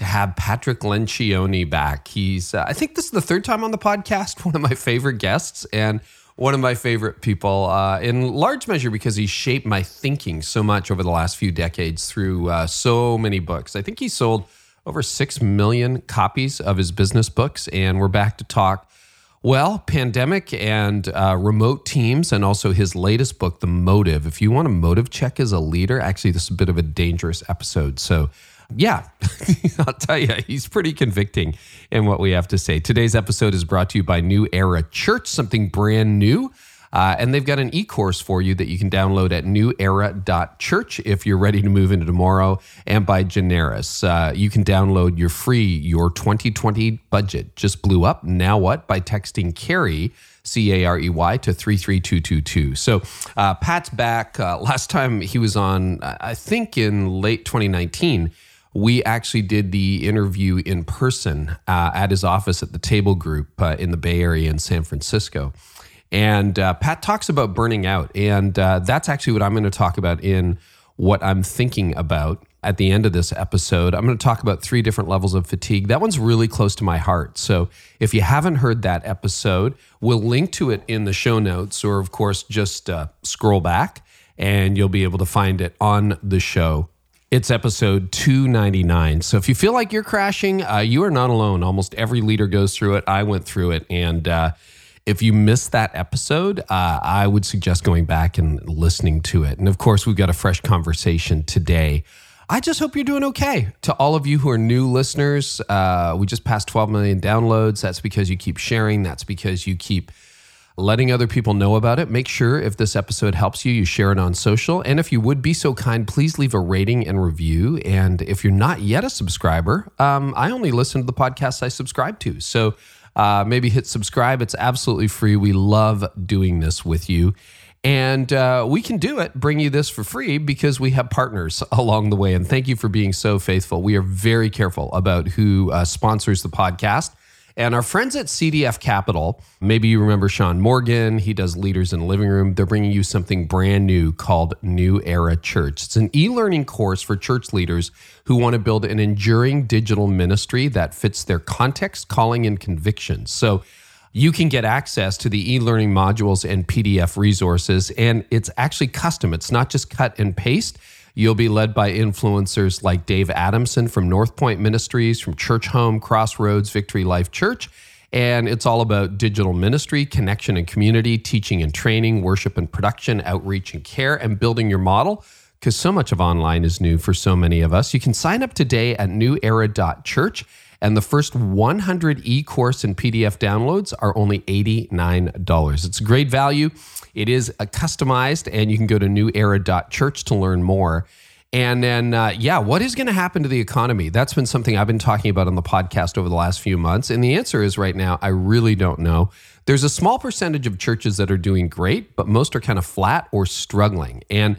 to have Patrick Lencioni back. He's, uh, I think this is the third time on the podcast, one of my favorite guests and one of my favorite people uh, in large measure because he shaped my thinking so much over the last few decades through uh, so many books. I think he sold over 6 million copies of his business books, and we're back to talk. Well, pandemic and uh, remote teams, and also his latest book, The Motive. If you want a motive check as a leader, actually, this is a bit of a dangerous episode. So yeah, I'll tell you, he's pretty convicting in what we have to say. Today's episode is brought to you by New Era Church, something brand new. Uh, and they've got an e course for you that you can download at newera.church if you're ready to move into tomorrow, and by Generis. Uh, you can download your free Your 2020 Budget. Just blew up. Now what? By texting Carey. C A R E Y to 33222. So, uh, Pat's back. Uh, last time he was on, I think in late 2019, we actually did the interview in person uh, at his office at the Table Group uh, in the Bay Area in San Francisco. And uh, Pat talks about burning out. And uh, that's actually what I'm going to talk about in what I'm thinking about at the end of this episode. I'm going to talk about three different levels of fatigue. That one's really close to my heart. So if you haven't heard that episode, we'll link to it in the show notes, or of course, just uh, scroll back and you'll be able to find it on the show it's episode 299. So if you feel like you're crashing, uh, you are not alone. Almost every leader goes through it. I went through it. And uh, if you missed that episode, uh, I would suggest going back and listening to it. And of course, we've got a fresh conversation today. I just hope you're doing okay. To all of you who are new listeners, uh, we just passed 12 million downloads. That's because you keep sharing, that's because you keep letting other people know about it. Make sure if this episode helps you, you share it on social. And if you would be so kind, please leave a rating and review. And if you're not yet a subscriber, um, I only listen to the podcasts I subscribe to. So uh, maybe hit subscribe. It's absolutely free. We love doing this with you. And uh, we can do it, bring you this for free because we have partners along the way. And thank you for being so faithful. We are very careful about who uh, sponsors the podcast. And our friends at CDF Capital, maybe you remember Sean Morgan, he does Leaders in the Living Room. They're bringing you something brand new called New Era Church. It's an e learning course for church leaders who want to build an enduring digital ministry that fits their context, calling, and convictions. So, you can get access to the e learning modules and PDF resources, and it's actually custom. It's not just cut and paste. You'll be led by influencers like Dave Adamson from North Point Ministries, from Church Home, Crossroads, Victory Life Church. And it's all about digital ministry, connection and community, teaching and training, worship and production, outreach and care, and building your model. Because so much of online is new for so many of us. You can sign up today at newera.church and the first 100 e course and PDF downloads are only $89. It's great value. It is a customized, and you can go to newera.church to learn more. And then, uh, yeah, what is going to happen to the economy? That's been something I've been talking about on the podcast over the last few months. And the answer is right now, I really don't know. There's a small percentage of churches that are doing great, but most are kind of flat or struggling. And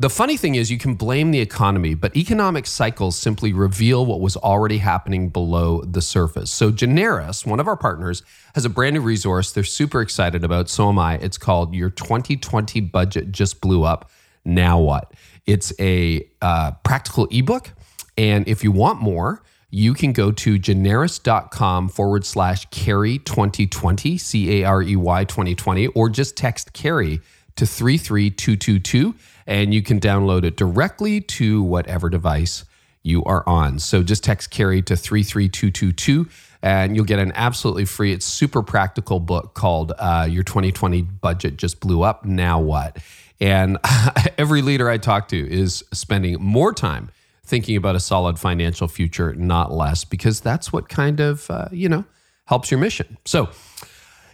the funny thing is, you can blame the economy, but economic cycles simply reveal what was already happening below the surface. So, Generis, one of our partners, has a brand new resource they're super excited about. So am I. It's called Your 2020 Budget Just Blew Up. Now What? It's a uh, practical ebook. And if you want more, you can go to generis.com forward slash Carey 2020, C A R E Y 2020, or just text Carey to 33222 and you can download it directly to whatever device you are on. So just text carey to 33222 and you'll get an absolutely free, it's super practical book called uh, Your 2020 Budget Just Blew Up. Now what? And every leader I talk to is spending more time thinking about a solid financial future, not less, because that's what kind of, uh, you know, helps your mission. So,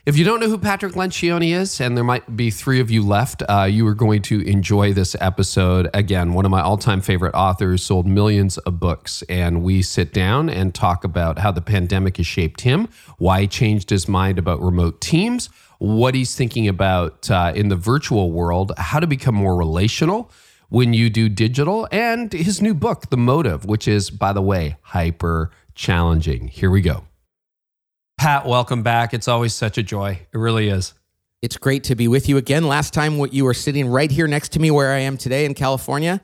If you don't know who Patrick Lencioni is, and there might be three of you left, uh, you are going to enjoy this episode. Again, one of my all time favorite authors sold millions of books. And we sit down and talk about how the pandemic has shaped him, why he changed his mind about remote teams, what he's thinking about uh, in the virtual world, how to become more relational when you do digital, and his new book, The Motive, which is, by the way, hyper challenging. Here we go. Pat, welcome back. It's always such a joy. It really is. It's great to be with you again. Last time you were sitting right here next to me where I am today in California,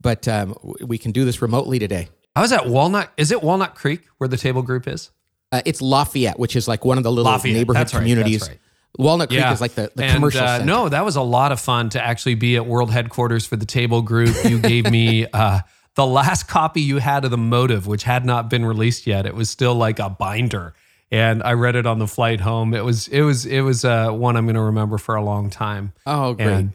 but um, we can do this remotely today. I was at Walnut. Is it Walnut Creek where the table group is? Uh, it's Lafayette, which is like one of the little Lafayette. neighborhood That's right. communities. That's right. Walnut Creek is like the, the And, commercial uh, center. No, that was a lot of fun to actually be at world headquarters for the table group. You gave me uh, the last copy you had of The Motive, which had not been released yet. It was still like a binder. And I read it on the flight home. It was it was it was uh, one I'm going to remember for a long time. Oh, great. And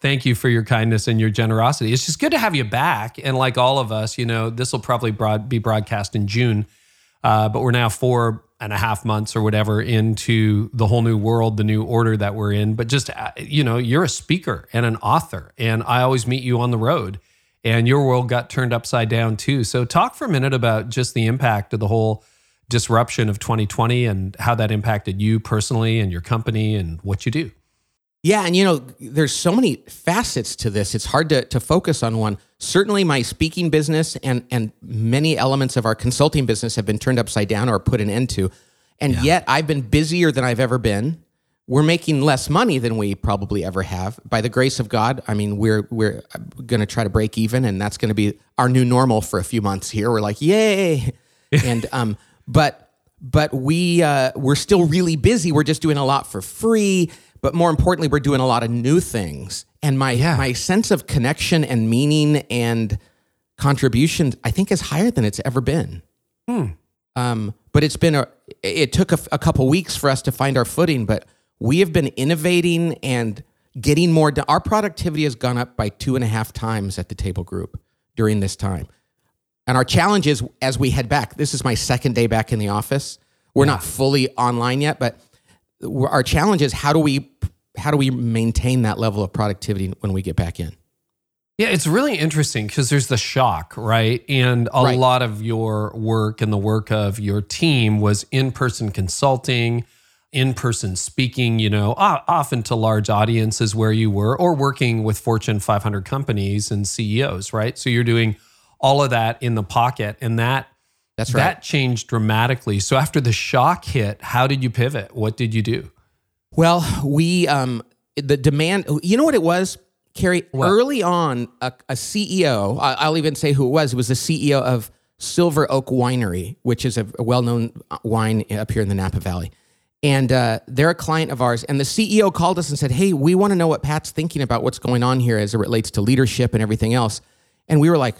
thank you for your kindness and your generosity. It's just good to have you back. And like all of us, you know, this will probably broad, be broadcast in June, uh, but we're now four and a half months or whatever into the whole new world, the new order that we're in. But just, uh, you know, you're a speaker and an author, and I always meet you on the road. And your world got turned upside down too. So, talk for a minute about just the impact of the whole disruption of 2020 and how that impacted you personally and your company and what you do. Yeah, and you know, there's so many facets to this. It's hard to, to focus on one. Certainly, my speaking business and and many elements of our consulting business have been turned upside down or put an end to. And yet, I've been busier than I've ever been. We're making less money than we probably ever have. By the grace of God, I mean we're we're going to try to break even, and that's going to be our new normal for a few months here. We're like, yay! and um, but but we uh, we're still really busy. We're just doing a lot for free, but more importantly, we're doing a lot of new things. And my Yeah. my sense of connection and meaning and contribution, I think, is higher than it's ever been. Um, but it's been a it took a, a couple weeks for us to find our footing, but we have been innovating and getting more done. Our productivity has gone up by two and a half times at the table group during this time. And our challenge is as we head back, this is my second day back in the office. We're not fully online yet, but our challenge is how do we how do we maintain that level of productivity when we get back in? Yeah, it's really interesting because there's the shock, right? And a Right. lot of your work and the work of your team was in person consulting, in person speaking, you know, often to large audiences where you were, or working with Fortune 500 companies and CEOs, right? So you're doing all of that in the pocket. And that, That's right. that changed dramatically. So after the shock hit, how did you pivot? What did you do? Well, we um the demand. You know what it was, Carey? What? Early on, a, a CEO. I'll even say who it was. It was the CEO of Silver Oak Winery, which is a, a well-known wine up here in the Napa Valley. And uh, they're a client of ours. And the CEO called us and said, "Hey, we want to know what Pat's thinking about what's going on here as it relates to leadership and everything else." And we were like,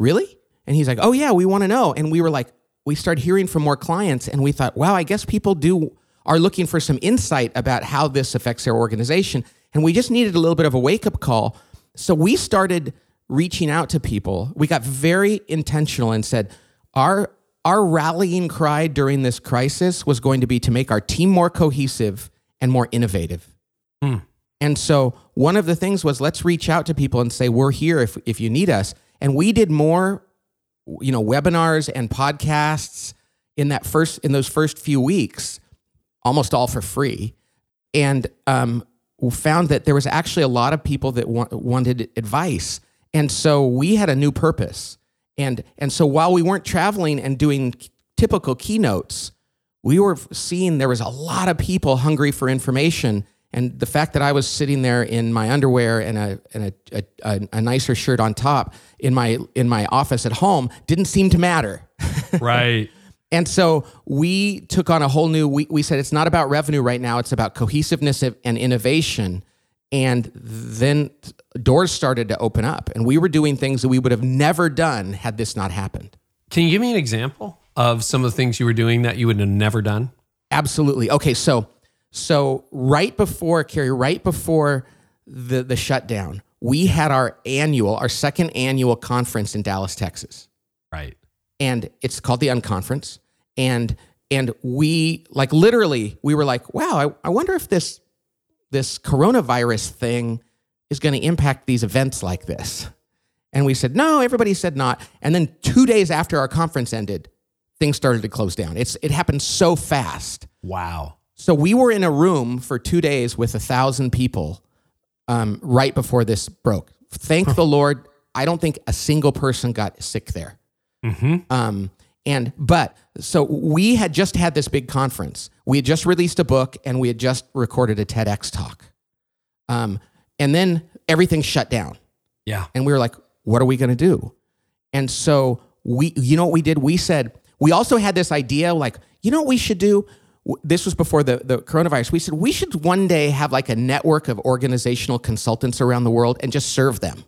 "Really?" And he's like, "Oh yeah, we want to know." And we were like, we started hearing from more clients, and we thought, "Wow, I guess people do are looking for some insight about how this affects their organization." And we just needed a little bit of a wake up call. So we started reaching out to people. We got very intentional and said, "Our our rallying cry during this crisis was going to be to make our team more cohesive and more innovative." Hmm. And so one of the things was let's reach out to people and say we're here if if you need us. And we did more you know webinars and podcasts in that first in those first few weeks almost all for free. And um, found that there was actually a lot of people that wa- wanted advice. And so we had a new purpose. And and so while we weren't traveling and doing typical keynotes we were seeing there was a lot of people hungry for information and the fact that I was sitting there in my underwear and a and a, a, a, nicer shirt on top in my in my office at home didn't seem to matter. Right. And so we took on a whole new. We, we said it's not about revenue right now; it's about cohesiveness and innovation. And then doors started to open up, and we were doing things that we would have never done had this not happened. Can you give me an example of some of the things you were doing that you would have never done? Absolutely. Okay, so so right before Carey, right before the the shutdown, we had our annual, our second annual conference in Dallas, Texas. Right. and it's called the Unconference. And and we like literally we were like, wow, I, I wonder if this this coronavirus thing is going to impact these events like this. And we said, no, everybody said not. And then two days after our conference ended, things started to close down. It's it happened so fast. Wow. So we were in a room for two days with a thousand people um, right before this broke. Thank the Lord, I don't think a single person got sick there. Um, and but so we had just had this big conference. We had just released a book and we had just recorded a TEDx talk. Um, and then everything shut down. Yeah. And we were like, what are we going to do? And so we, you know what we did? We said, we also had this idea like, you know what we should do? This was before the, the coronavirus. We said, we should one day have like a network of organizational consultants around the world and just serve them.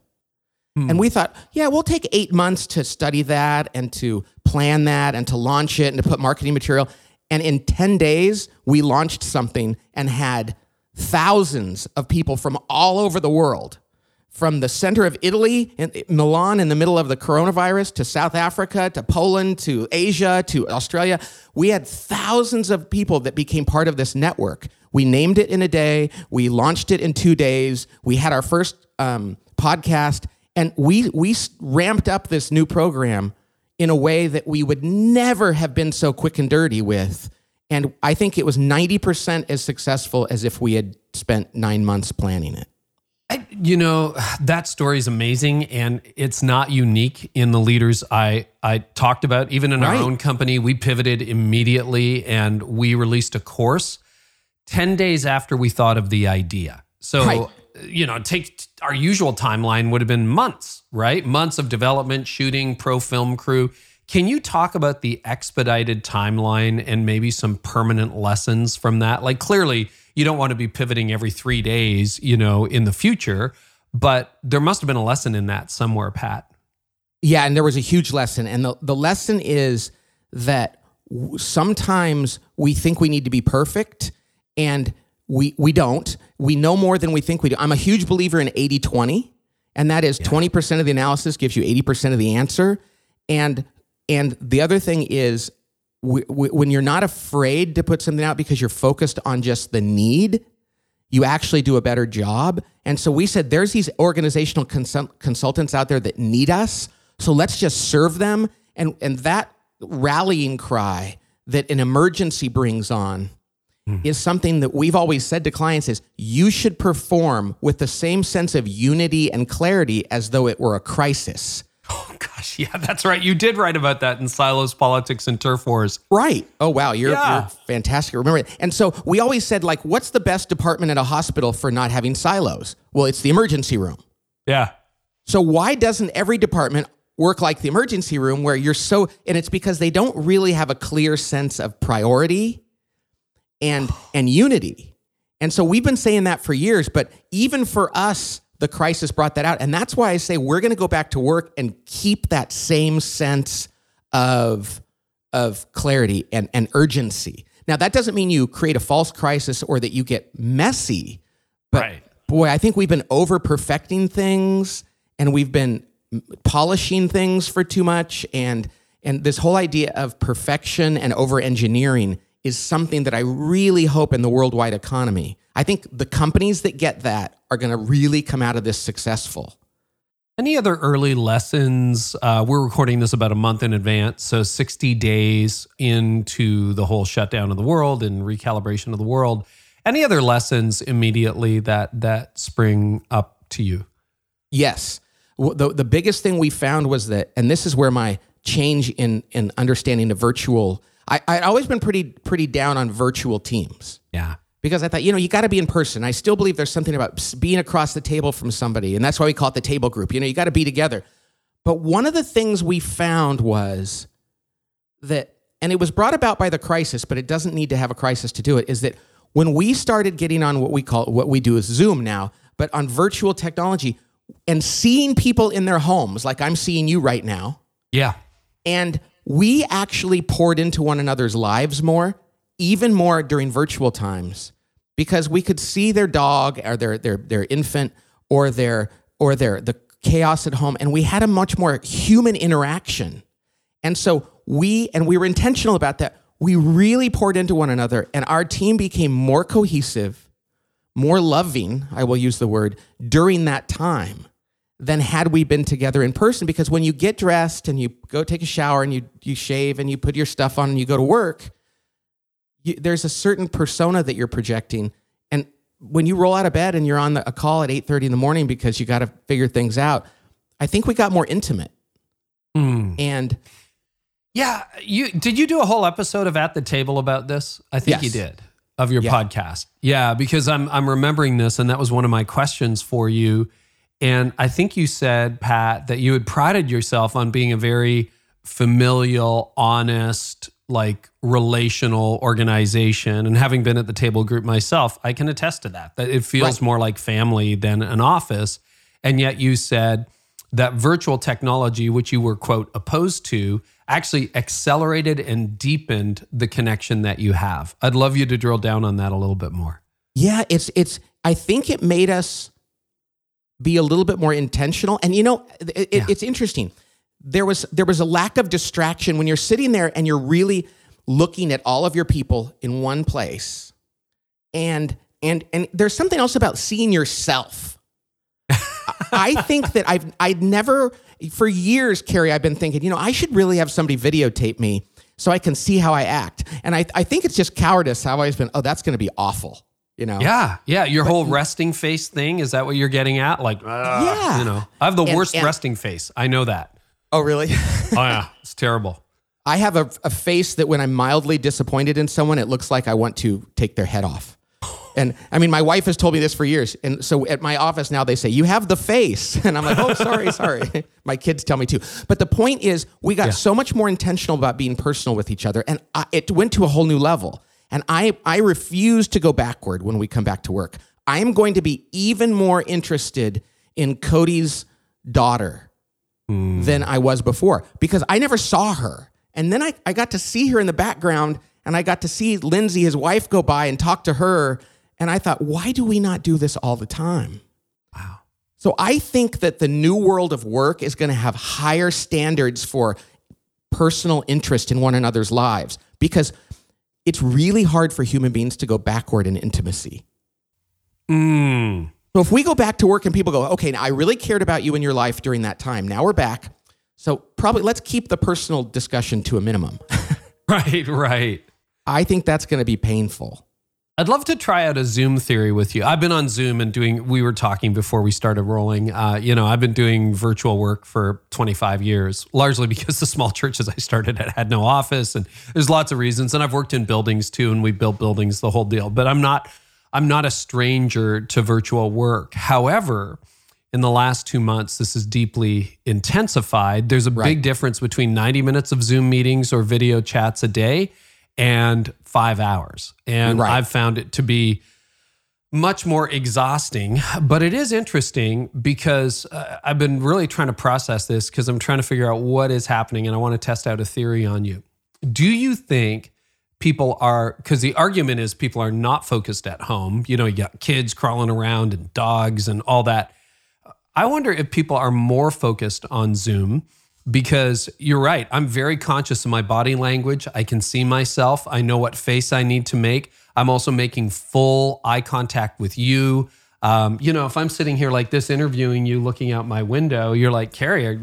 Hmm. And we thought, yeah, we'll take eight months to study that and to plan that and to launch it and to put marketing material. And in 10 days, we launched something and had thousands of people from all over the world from the center of Italy, in Milan, in the middle of the coronavirus, to South Africa, to Poland, to Asia, to Australia. We had thousands of people that became part of this network. We named it in a day. We launched it in two days. We had our first um, podcast, and we we ramped up this new program in a way that we would never have been so quick and dirty with. And I think it was ninety percent as successful as if we had spent nine months planning it. I, you know, that story is amazing and it's not unique in the leaders I, I talked about. Even in Right. our own company, we pivoted immediately and we released a course 10 days after we thought of the idea. So, Right. you know, take our usual timeline would have been months, right? Months of development, shooting, pro film crew. Can you talk about the expedited timeline and maybe some permanent lessons from that? Like, clearly, you don't want to be pivoting every three days, you know, in the future, but there must have been a lesson in that somewhere, Pat. Yeah, and there was a huge lesson. And the, the lesson is that sometimes we think we need to be perfect and we, we don't. We know more than we think we do. I'm a huge believer in 80 20, and that is 20% of the analysis gives you 80% of the answer. And, and the other thing is w- w- when you're not afraid to put something out because you're focused on just the need, you actually do a better job. And so we said there's these organizational consult- consultants out there that need us. So let's just serve them. And, and that rallying cry that an emergency brings on hmm. is something that we've always said to clients is you should perform with the same sense of unity and clarity as though it were a crisis. Oh, gosh. Yeah, that's right. You did write about that in Silos, Politics, and Turf Wars. Right. Oh wow, you're, Yeah. you're fantastic. Remember it. And so we always said like, what's the best department at a hospital for not having silos? Well, it's the emergency room. Yeah. So why doesn't every department work like the emergency room where you're so and it's because they don't really have a clear sense of priority and and unity. And so we've been saying that for years, but even for us the crisis brought that out and that's why I say we're going to go back to work and keep that same sense of of clarity and, and urgency. Now that doesn't mean you create a false crisis or that you get messy, but Right. boy, I think we've been over perfecting things and we've been polishing things for too much and and this whole idea of perfection and over engineering is something that I really hope in the worldwide economy. I think the companies that get that are going to really come out of this successful. Any other early lessons? Uh, we're recording this about a month in advance, so 60 days into the whole shutdown of the world and recalibration of the world. Any other lessons immediately that that spring up to you? Yes. The, the biggest thing we found was that, and this is where my change in, in understanding the virtual, I, I'd always been pretty, pretty down on virtual teams Yeah. Because I thought, you know, you got to be in person. I still believe there's something about being across the table from somebody, and that's why we call it the table group. You know, you got to be together. But one of the things we found was that, and it was brought about by the crisis, but it doesn't need to have a crisis to do it, is that when we started getting on what we call, what we do is Zoom now, but on virtual technology and seeing people in their homes, like I'm seeing you right now, Yeah. and we actually poured into one another's lives more, even more during virtual times, because we could see their dog or their their their infant or their or their the chaos at home, and we had a much more human interaction. And so we and we were intentional about that. we really poured into one another, and our team became more cohesive, more loving, I will use the word, during that time than had we been together in person. Because when you get dressed and you go take a shower and you, you shave and you put your stuff on and you go to work, you, there's a certain persona that you're projecting. And when you roll out of bed and you're on the, a call at 8.30 in the morning because you got to figure things out, I think we got more intimate. Hmm. And Yeah, you did you do a whole episode of At the Table about this? I think you did of your Yeah. podcast. Yeah, because I'm I'm remembering this and that was one of my questions for you. And I think you said, Pat, that you had prided yourself on being a very familial, honest, like relational organization. And having been at the table group myself, I can attest to that. That it feels Right. more like family than an office. And yet you said that virtual technology, which you were, quote, opposed to, actually accelerated and deepened the connection that you have. I'd love you to drill down on that a little bit more. Yeah, it's it's. I think it made us be a little bit more intentional. And you know, it, Yeah. it's interesting. There was there was a lack of distraction when you're sitting there and you're really looking at all of your people in one place. And and and there's something else about seeing yourself. I think that I've I'd never for years, Carey, I've been thinking, you know, I should really have somebody videotape me so I can see how I act. And I I think it's just cowardice. I've always been, oh, that's gonna be awful. You know? Yeah, yeah. Your whole resting face thing is that what you're getting at? Like, ah, Yeah. you know, I have the And- worst and- resting face. I know that. Oh, really? Oh yeah, it's terrible. I have a, a face that when I'm mildly disappointed in someone, it looks like I want to take their head off. And I mean, my wife has told me this for years. And so at my office now, they say, You have the face. And I'm like, Oh, sorry, sorry. my kids tell me too. But the point is, we got so much more intentional about being personal with each other. And I, it went to a whole new level. And I, I refuse to go backward when we come back to work. I am going to be even more interested in Cody's daughter than I was before because I never saw her. And then I, I got to see her in the background and I got to see Lindsay, his wife, go by and talk to her. And I thought, why do we not do this all the time? Wow. So I think that the new world of work is going to have higher standards for personal interest in one another's lives because it's really hard for human beings to go backward in intimacy. Mm. So if we go back to work and people go, okay, I really cared about you in your life during that time. Now we're back. So probably let's keep the personal discussion to a minimum. Right, right. I think that's going to be painful. I'd love to try out a Zoom theory with you. I've been on Zoom and doing, we were talking before we started rolling. Uh, you know, I've been doing virtual work for 25 years, largely because the small churches I started at had no office. And there's lots of reasons. And I've worked in buildings too, and we built buildings, the whole deal. But I'm not, I'm not a stranger to virtual work. However, in the last two months, this is deeply intensified. There's a big difference between 90 minutes of Zoom meetings or video chats a day and five hours. And Right. I've found it to be much more exhausting, but it is interesting because uh, I've been really trying to process this because I'm trying to figure out what is happening and I want to test out a theory on you. Do you think people are, because the argument is people are not focused at home? You know, you got kids crawling around and dogs and all that. I wonder if people are more focused on Zoom because you're right. I'm very conscious of my body language. I can see myself. I know what face I need to make. I'm also making full eye contact with you. Um, you know, if I'm sitting here like this interviewing you, looking out my window, you're like, Carey, are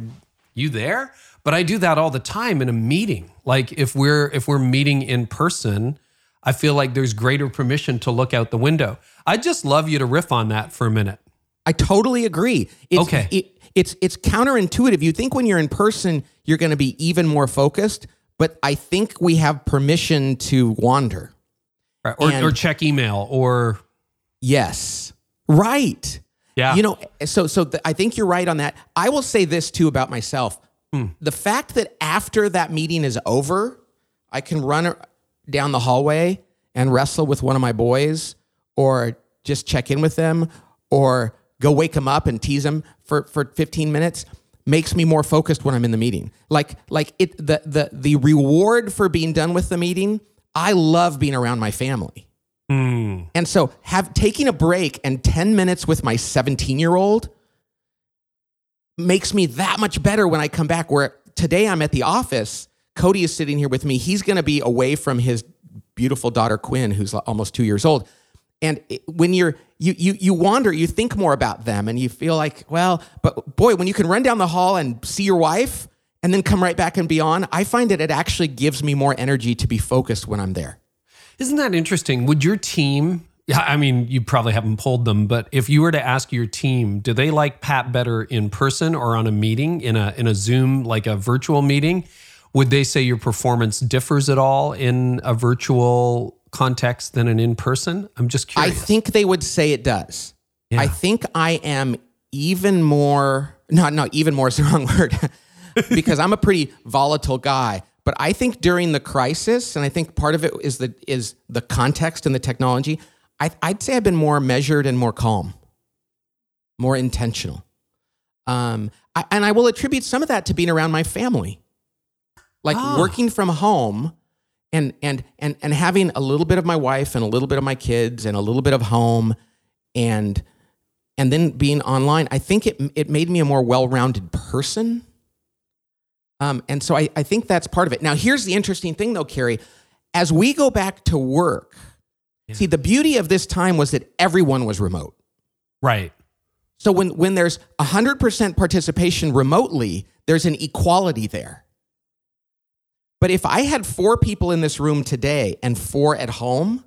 you there? But I do that all the time in a meeting. Like if we're if we're meeting in person, I feel like there's greater permission to look out the window. I'd just love you to riff on that for a minute. I totally agree. It's, Okay. It, it's it's counterintuitive. You think when you're in person, you're going to be even more focused, but I think we have permission to wander. Right. Or, And- or check email or Yes. Right. yeah. You know, so so th- I think you're right on that. I will say this too about myself. The fact that after that meeting is over, I can run down the hallway and wrestle with one of my boys or just check in with them or go wake them up and tease them for, for 15 minutes makes me more focused when I'm in the meeting. Like like it the the the reward for being done with the meeting, I love being around my family. Hmm. And so have taking a break and 10 minutes with my 17 year old makes me that much better when I come back. Where today I'm at the office Cody is sitting here with me. He's going to be away from his beautiful daughter Quinn, who's almost two years old. And when you're you you you wander, you think more about them, and you feel like, well, but boy, when you can run down the hall and see your wife, and then come right back and be on, I find that it actually gives me more energy to be focused when I'm there. Isn't that interesting? Would your team, yeah, I mean, you probably haven't polled them, but if you were to ask your team, do they like Pat better in person or on a meeting, in a in a Zoom, like a virtual meeting? Would they say your performance differs at all in a virtual context than an in person? I'm just curious. I think they would say it does. Yeah. I think I am even more, no, no, even more is the wrong word because I'm a pretty volatile guy. But I think during the crisis, and I think part of it is the is the context and the technology. I, I'd say I've been more measured and more calm, more intentional. Um, I, and I will attribute some of that to being around my family, like Ah. working from home and and and and having a little bit of my wife and a little bit of my kids and a little bit of home and and then being online i think it it made me a more well-rounded person um, and so I, I think that's part of it now here's the interesting thing though Carey as we go back to work see the beauty of this time was that everyone was remote right. so when when there's 100% participation remotely, there's an equality there. But if I had four people in this room today and four at home,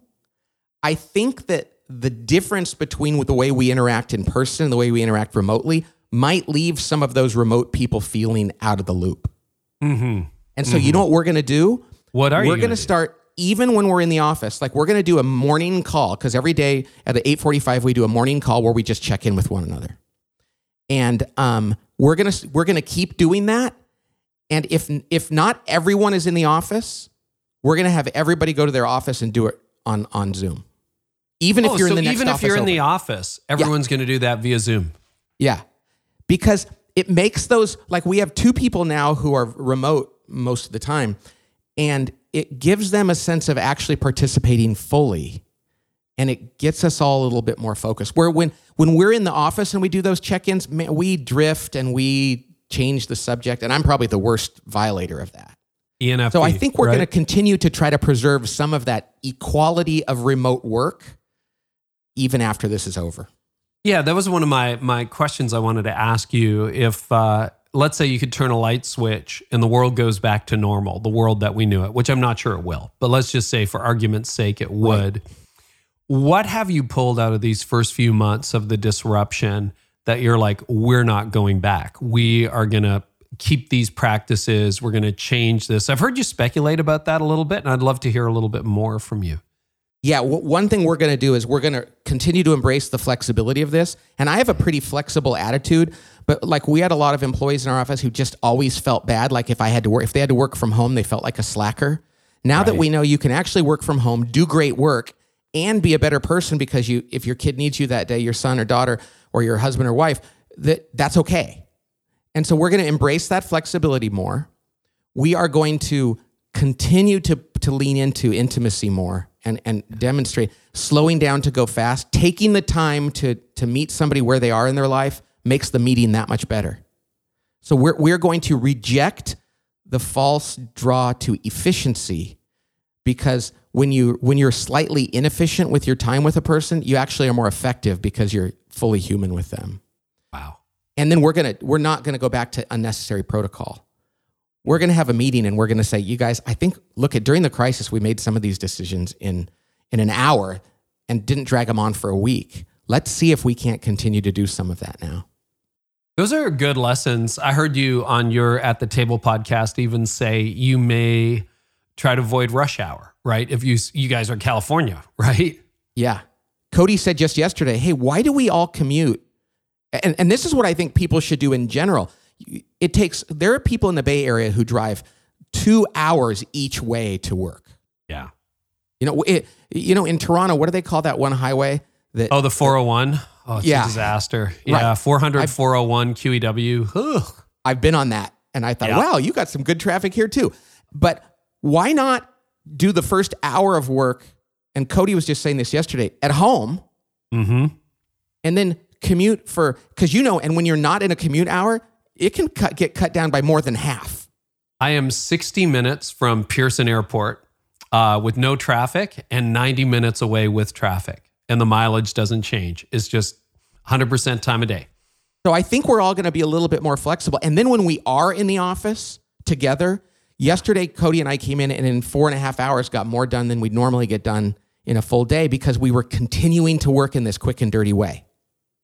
I think that the difference between the way we interact in person and the way we interact remotely might leave some of those remote people feeling out of the loop. Mm-hmm. And so you know what we're going to do? What are you we're going to start even when we're in the office like we're going to do a morning call because every day at 8.45 we do a morning call where we just check in with one another and um, we're going to we're going to keep doing that and if if not everyone is in the office we're going to have everybody go to their office and do it on on zoom even if Oh, you're so in the next even if you're in over. the office, everyone's going to do that via Zoom. Yeah. Because it makes those like we have two people now who are remote most of the time and it gives them a sense of actually participating fully and it gets us all a little bit more focused. Where when when we're in the office and we do those check-ins, we drift and we change the subject and I'm probably the worst violator of that. ENFP. So I think we're right? going to continue to try to preserve some of that equality of remote work even after this is over. Yeah, that was one of my my questions I wanted to ask you. If uh, let's say you could turn a light switch and the world goes back to normal, the world that we knew it, which I'm not sure it will, but let's just say for argument's sake it would. What have you pulled out of these first few months of the disruption that you're like, we're not going back. We are going to keep these practices. We're going to change this. I've heard you speculate about that a little bit, and I'd love to hear a little bit more from you. Yeah, one thing we're going to do is we're going to continue to embrace the flexibility of this. And I have a pretty flexible attitude, but like we had a lot of employees in our office who just always felt bad. Like if I had to work, if they had to work from home, they felt like a slacker. Now that we know you can actually work from home, do great work, and be a better person because you, if your kid needs you that day, your son or daughter or your husband or wife, that that's okay. And so we're going to embrace that flexibility more. We are going to continue to, to lean into intimacy more and, and demonstrate slowing down to go fast, taking the time to, to meet somebody where they are in their life makes the meeting that much better. So we're, we're going to reject the false draw to efficiency because when you when you're slightly inefficient with your time with a person, you actually are more effective because you're fully human with them Wow. and then we're gonna we're not gonna go back to unnecessary protocol we're gonna have a meeting and we're gonna say you guys i think look at during the crisis we made some of these decisions in in an hour and didn't drag them on for a week let's see if we can't continue to do some of that now Those are good lessons. I heard you on your At the Table podcast even say you may try to avoid rush hour, right? If you you guys are in California, right? yeah cody said just yesterday hey why do we all commute and, and this is what i think people should do in general it takes there are people in the bay area who drive two hours each way to work Yeah. you know it, you know in toronto what do they call that one highway that Oh, the 401. Oh, it's Yeah. a disaster. Yeah, Right. 400 401 QEW. Ugh. I've been on that. And I thought, Yeah. wow, you got some good traffic here too. But why not do the first hour of work? And Cody was just saying this yesterday at home Mhm. and then commute for, because you know, and when you're not in a commute hour, it can cut, get cut down by more than half. I am 60 minutes from Pearson Airport uh, with no traffic and 90 minutes away with traffic. And the mileage doesn't change. It's just 100% time of day. So I think we're all going to be a little bit more flexible. And then when we are in the office together, yesterday Cody and I came in and in four and a half hours got more done than we'd normally get done in a full day because we were continuing to work in this quick and dirty way.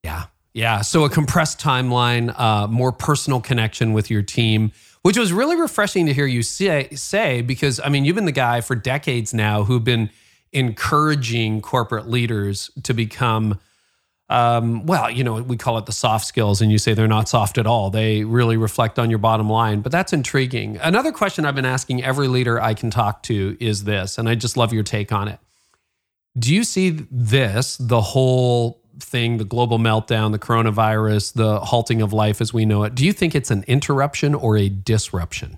Yeah. Yeah. So a compressed timeline, uh, more personal connection with your team, which was really refreshing to hear you say, say, because I mean, you've been the guy for decades now who've been encouraging corporate leaders to become um, well, you know, we call it the soft skills, and you say they're not soft at all. They really reflect on your bottom line, but that's intriguing. Another question I've been asking every leader I can talk to is this, and I just love your take on it. Do you see this, the whole thing, the global meltdown, the coronavirus, the halting of life as we know it? Do you think it's an interruption or a disruption?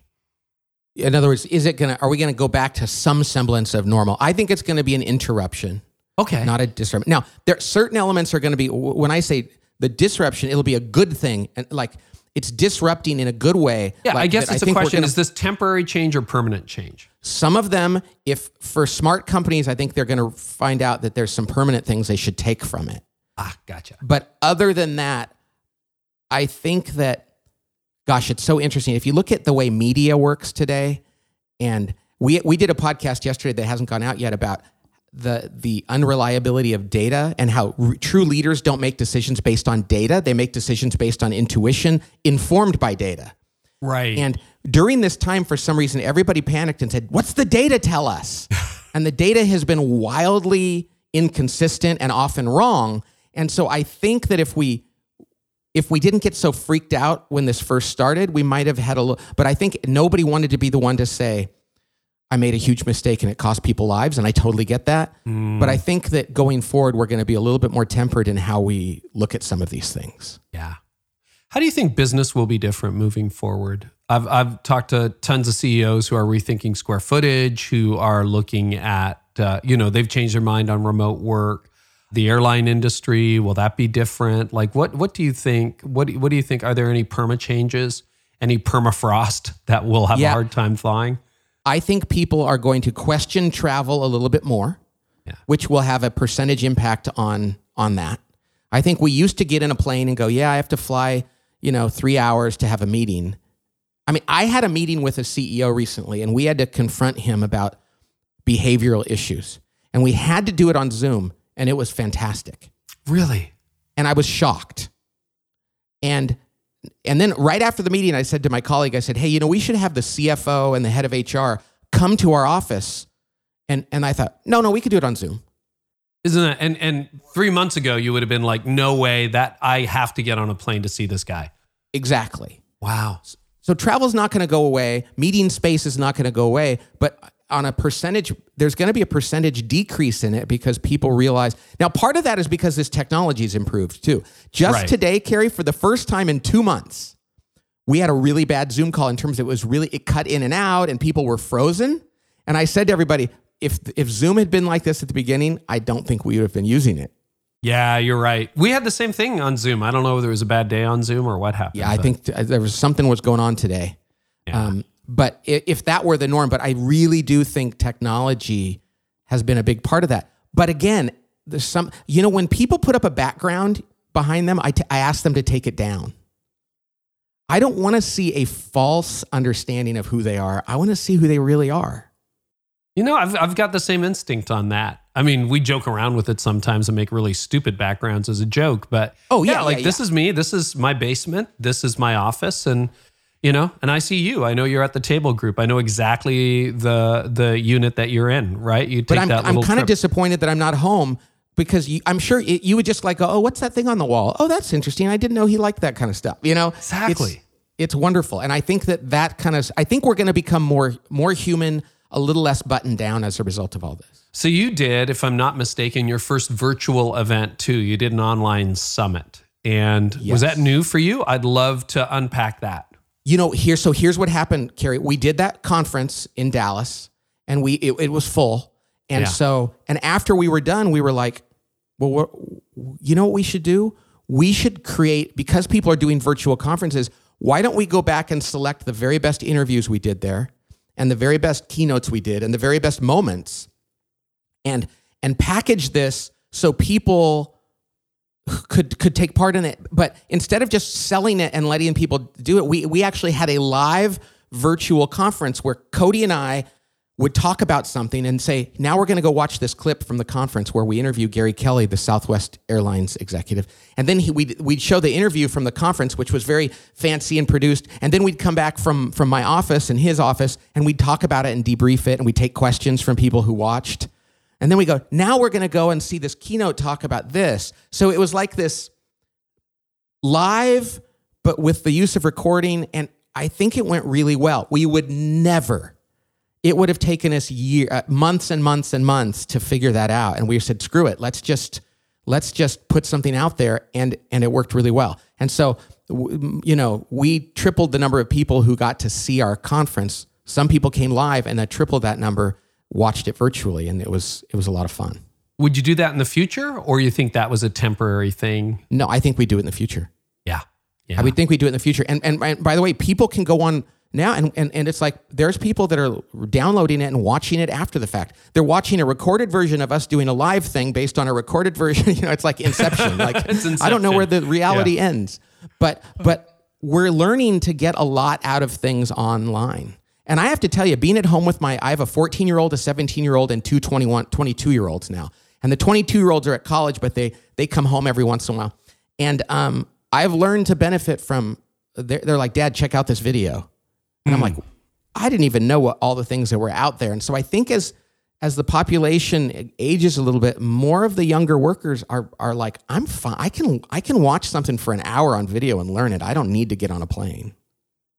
In other words, is it to, are we going to go back to some semblance of normal? I think it's going to be an interruption. Okay. Not a disruption. Now, there certain elements are going to be when I say the disruption, it'll be a good thing, and like it's disrupting in a good way. Yeah, like I guess it's a question: gonna- Is this temporary change or permanent change? some of them, if for smart companies, I think they're going to find out that there's some permanent things they should take from it. Ah, gotcha. But other than that, I think that, gosh, it's so interesting. If you look at the way media works today, and we we did a podcast yesterday that hasn't gone out yet about the the unreliability of data and how true leaders don't make decisions based on data; they make decisions based on intuition, informed by data. Right. And during this time, for some reason, everybody panicked and said, What's the data tell us? and the data has been wildly inconsistent and often wrong. And so I think that if we if we didn't get so freaked out when this first started, we might have had a little but I think nobody wanted to be the one to say, I made a huge mistake and it cost people lives, and I totally get that. But I think that going forward, we're going to be a little bit more tempered in how we look at some of these things. Yeah. How do you think business will be different moving forward? I've I've talked to tons of CEOs who are rethinking square footage, who are looking at uh, you know they've changed their mind on remote work. The airline industry will that be different? Like what what do you think? What do- what do you think? Are there any perma changes? Any permafrost that will have a hard time flying? I think people are going to question travel a little bit more, Yeah. which will have a percentage impact on on that. I think we used to get in a plane and go, "Yeah, I have to fly, you know, 3 hours to have a meeting." I mean, I had a meeting with a CEO recently and we had to confront him about behavioral issues. And we had to do it on Zoom and it was fantastic Really? and I was shocked. And and then right after the meeting, I said to my colleague, I said, "Hey, you know, we should have the CFO and the head of HR come to our office." And and I thought, "No, no, we could do it on Zoom." Isn't it? And and three months ago, you would have been like, "No way! That I have to get on a plane to see this guy." Exactly. Wow. So travel's not going to go away. Meeting space is not going to go away, but on a percentage, there's going to be a percentage decrease in it because people realize. Now, part of that is because this technology has improved too. Just Right. today, Carey, for the first time in two months, we had a really bad Zoom call in terms of it was really it cut in and out and people were frozen. And I said to everybody, if if Zoom had been like this at the beginning, I don't think we would have been using it. Yeah, you're right. We had the same thing on Zoom. I don't know whether it was a bad day on Zoom or what happened. Yeah, I but- think th- there was something was going on today. Yeah. Um, but if that were the norm, but I really do think technology has been a big part of that. But again, there's some, you know, when people put up a background behind them, I, t- I ask them to take it down. I don't want to see a false understanding of who they are. I want to see who they really are. You know, I've I've got the same instinct on that. I mean, we joke around with it sometimes and make really stupid backgrounds as a joke, but Oh, yeah, like yeah, this is me. This is my basement. This is my office, and you know, and I see you. I know you're at the table group. I know exactly the the unit that you're in. Right? You take But I'm, that I'm kind of disappointed that I'm not home because you, I'm sure it, you would just like, oh, what's that thing on the wall? Oh, that's interesting. I didn't know he liked that kind of stuff. You know, Exactly. It's, it's wonderful, and I think that that kind of. I think we're going to become more more human, a little less buttoned down as a result of all this. So you did, if I'm not mistaken, your first virtual event too. You did an online summit, and was that new for you? I'd love to unpack that. You know, here. So here's what happened, Carey. We did that conference in Dallas, and we it, it was full, and Yeah. so and after we were done, we were like, well, we're, you know what we should do? We should create because people are doing virtual conferences. why don't we go back and select the very best interviews we did there and the very best keynotes we did and the very best moments and and package this so people could could take part in it but instead of just selling it and letting people do it we we actually had a live virtual conference where Cody and I would talk about something and say, now we're going to go watch this clip from the conference where we interview Gary Kelly, the Southwest Airlines executive. And then he, we'd, we'd show the interview from the conference, which was very fancy and produced. And then we'd come back from, from my office and his office and we'd talk about it and debrief it. And we'd take questions from people who watched. And then we go, now we're going to go and see this keynote talk about this. So it was like this live, but with the use of recording. And I think it went really well. We would never it would have taken us year, uh, months and months and months to figure that out. And we said, screw it, let's just let's just put something out there, and and it worked really well. And so, you know, we tripled the number of people who got to see our conference. Some people came live, and that tripled that number watched it virtually, and it was it was a lot of fun. Would you do that in the future, or you think that was a temporary thing? No, I think we do it in the future. Yeah, yeah. I would think we do it in the future. And and, and by the way, people can go on now and, and and it's like there's people that are downloading it and watching it after the fact they're watching a recorded version of us doing a live thing based on a recorded version you know it's like inception like inception. i don't know where the reality yeah. ends but but we're learning to get a lot out of things online and i have to tell you being at home with my i have a 14 year old a 17 year old and two 21 22 year olds now and the 22 year olds are at college but they they come home every once in a while and um, i've learned to benefit from they're, they're like dad check out this video and mm. I'm like, I didn't even know what all the things that were out there. And so I think as as the population ages a little bit, more of the younger workers are are like, I'm fine. I can I can watch something for an hour on video and learn it. I don't need to get on a plane.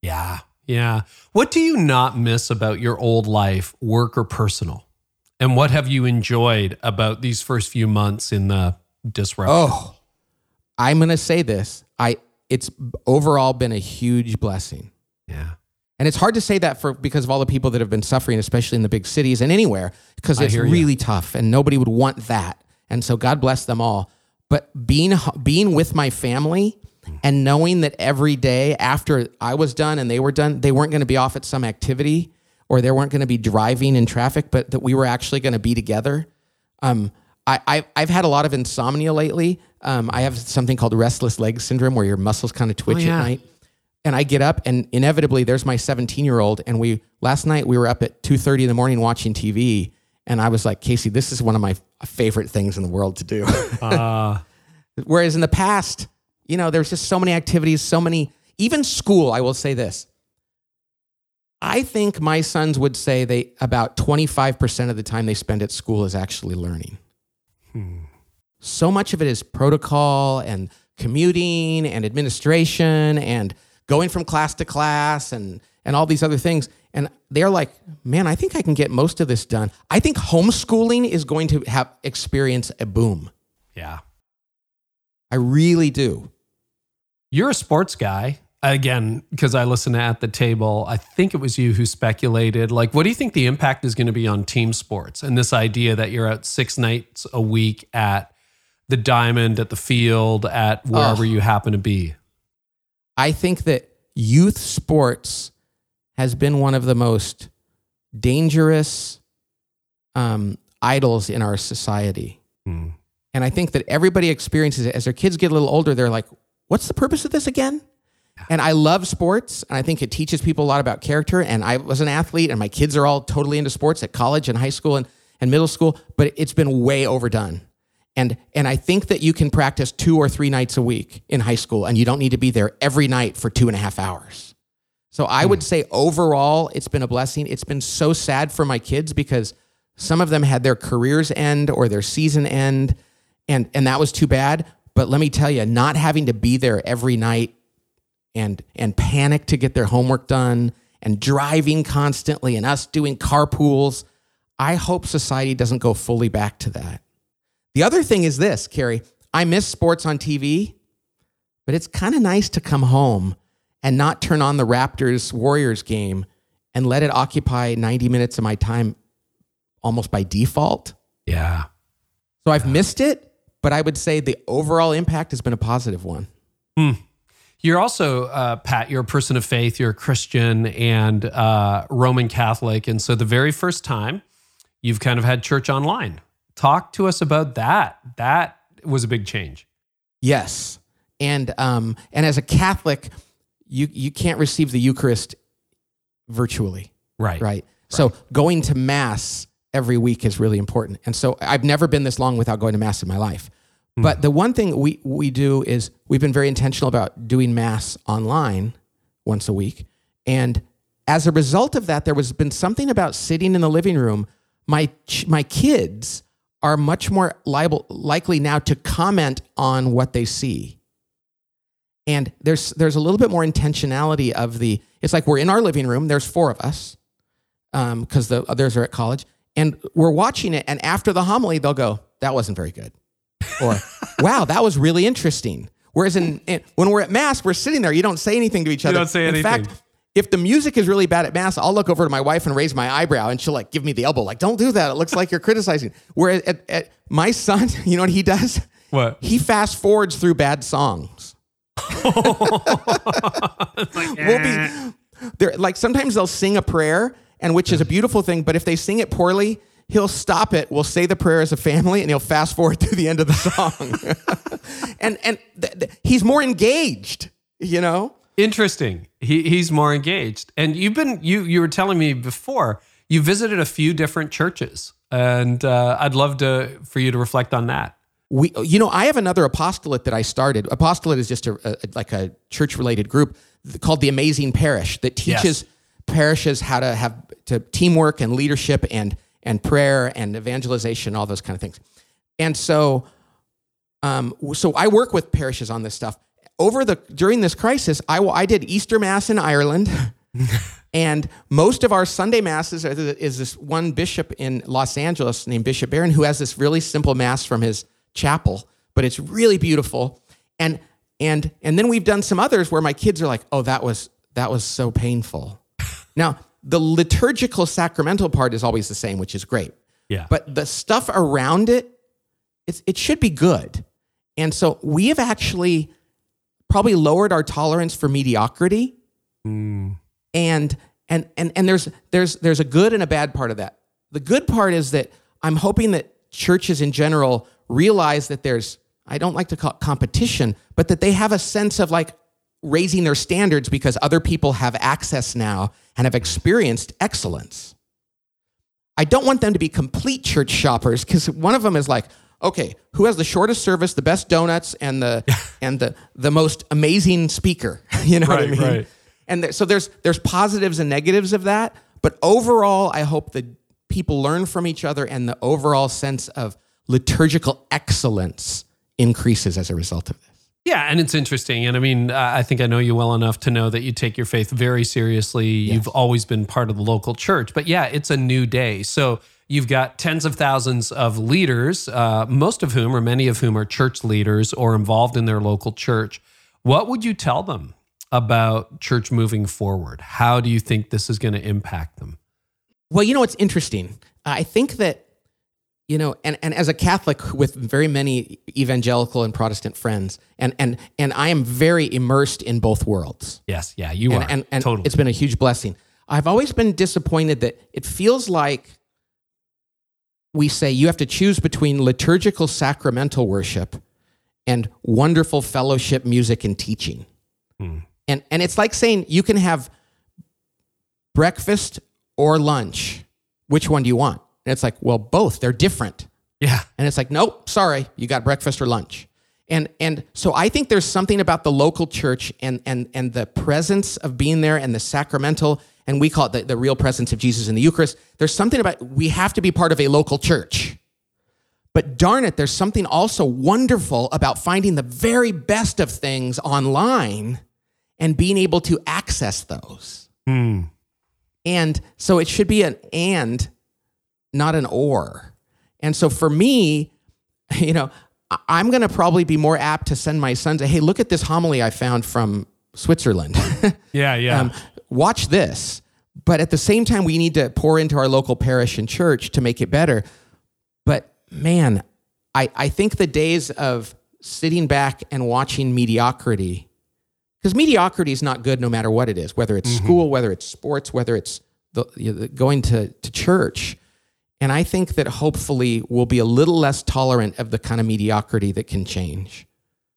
Yeah. Yeah. What do you not miss about your old life, work or personal? And what have you enjoyed about these first few months in the disruption? Oh, I'm going to say this. I it's overall been a huge blessing. Yeah. And it's hard to say that for because of all the people that have been suffering, especially in the big cities and anywhere, because it's really tough and nobody would want that. And so God bless them all. But being being with my family and knowing that every day after I was done and they were done, they weren't going to be off at some activity or they weren't going to be driving in traffic, but that we were actually going to be together. Um, I, I, have had a lot of insomnia lately. Um, I have something called restless leg syndrome where your muscles kind of twitch oh, yeah. at night and I get up and inevitably there's my 17 year old and we last night we were up at 2:30 in the morning watching TV and I was like Casey this is one of my favorite things in the world to do. uh. Whereas in the past, you know, there's just so many activities, so many even school, I will say this. I think my sons would say they about 25% of the time they spend at school is actually learning. Hmm. So much of it is protocol and commuting and administration and going from class to class and and all these other things. And they're like, man, I think I can get most of this done. I think homeschooling is going to have experience a boom. Yeah. I really do. You're a sports guy. Again, because I listen at the table, I think it was you who speculated. Like, what do you think the impact is going to be on team sports and this idea that you're out six nights a week at the diamond, at the field, at wherever oh. you happen to be? I think that youth sports has been one of the most dangerous um, idols in our society. Mm. And I think that everybody experiences it as their kids get a little older. They're like, what's the purpose of this again? And I love sports, and I think it teaches people a lot about character. And I was an athlete, and my kids are all totally into sports at college and high school and, and middle school, but it's been way overdone. And, and I think that you can practice two or three nights a week in high school, and you don't need to be there every night for two and a half hours. So I would hmm. say overall, it's been a blessing. It's been so sad for my kids because some of them had their careers end or their season end, and, and that was too bad. But let me tell you, not having to be there every night and, and panic to get their homework done and driving constantly and us doing carpools, I hope society doesn't go fully back to that. The other thing is this, Carey. I miss sports on TV, but it's kind of nice to come home and not turn on the Raptors Warriors game and let it occupy 90 minutes of my time almost by default. Yeah. So I've yeah. missed it, but I would say the overall impact has been a positive one. Hmm. You're also, uh, Pat, you're a person of faith, you're a Christian and uh, Roman Catholic. And so the very first time you've kind of had church online. Talk to us about that. That was a big change. Yes. And um, and as a Catholic, you you can't receive the Eucharist virtually. Right. Right. So going to mass every week is really important. And so I've never been this long without going to mass in my life. Hmm. But the one thing we we do is we've been very intentional about doing mass online once a week. And as a result of that, there was been something about sitting in the living room. My my kids are much more liable likely now to comment on what they see. And there's there's a little bit more intentionality of the. It's like we're in our living room. There's four of us, um, because the others are at college, and we're watching it. And after the homily, they'll go, "That wasn't very good," or "Wow, that was really interesting." Whereas in, in when we're at mass, we're sitting there. You don't say anything to each other. don't say in anything. fact, if the music is really bad at mass, I'll look over to my wife and raise my eyebrow, and she'll like give me the elbow, like, "Don't do that. It looks like you're criticizing." Whereas at, at my son, you know what he does? What? He fast forwards through bad songs. we'll be there. Like sometimes they'll sing a prayer, and which is a beautiful thing. But if they sing it poorly, he'll stop it. We'll say the prayer as a family, and he'll fast forward to the end of the song. and and th- th- he's more engaged. You know. Interesting. He, he's more engaged. And you've been, you, you were telling me before, you visited a few different churches. And uh, I'd love to, for you to reflect on that. we you know i have another apostolate that i started apostolate is just a, a like a church related group called the amazing parish that teaches parishes how to have to teamwork and leadership and and prayer and evangelization all those kind of things and so um so i work with parishes on this stuff over the during this crisis i i did easter mass in ireland and most of our Sunday masses are, is this one bishop in Los Angeles named Bishop Barron who has this really simple mass from his chapel, but it's really beautiful. And and and then we've done some others where my kids are like, "Oh, that was that was so painful." Now, the liturgical sacramental part is always the same, which is great. Yeah. But the stuff around it, it's, it should be good. And so we have actually probably lowered our tolerance for mediocrity hmm. and and and and there's there's there's a good and a bad part of that. The good part is that I'm hoping that churches in general realize that there's I don't like to call it competition, but that they have a sense of like raising their standards because other people have access now and have experienced excellence. I don't want them to be complete church shoppers because one of them is like, okay, who has the shortest service, the best donuts, and the and the the most amazing speaker? You know what I mean? right. And there, so there's there's positives and negatives of that, but overall, I hope that people learn from each other, and the overall sense of liturgical excellence increases as a result of this. Yeah, and it's interesting. And I mean, I think I know you well enough to know that you take your faith very seriously. You've always been part of the local church, but yeah, it's a new day. So you've got tens of thousands of leaders, uh, most of whom, or many of whom, are church leaders or involved in their local church. What would you tell them about church moving forward? How do you think this is going to impact them? Well, you know what's interesting? I think that you know, and, and as a Catholic with very many evangelical and Protestant friends, and and and I am very immersed in both worlds. Yes, yeah, you and, are. and, and totally. it's been a huge blessing. I've always been disappointed that it feels like we say you have to choose between liturgical sacramental worship and wonderful fellowship, music, and teaching. Hmm. And and it's like saying you can have breakfast or lunch. Which one do you want? And it's like, well, both. They're different. yeah. And it's like, nope, sorry, you got breakfast or lunch. And and so I think there's something about the local church and and and the presence of being there and the sacramental, and we call it the, the real presence of Jesus in the Eucharist. There's something about we have to be part of a local church. But darn it, there's something also wonderful about finding the very best of things online and being able to access those. Hmm. And so it should be an and, not an or. And so for me, you know, I'm going to probably be more apt to send my son sons, hey, look at this homily I found from Switzerland. Yeah, yeah. um, watch this. But at the same time, we need to pour into our local parish and church to make it better. But man, I, I think the days of sitting back and watching mediocrity because mediocrity is not good no matter what it is, whether it's school, whether it's sports, whether it's the, you know, the- going to, to church. And I think that hopefully we'll be a little less tolerant of the kind of mediocrity that can change.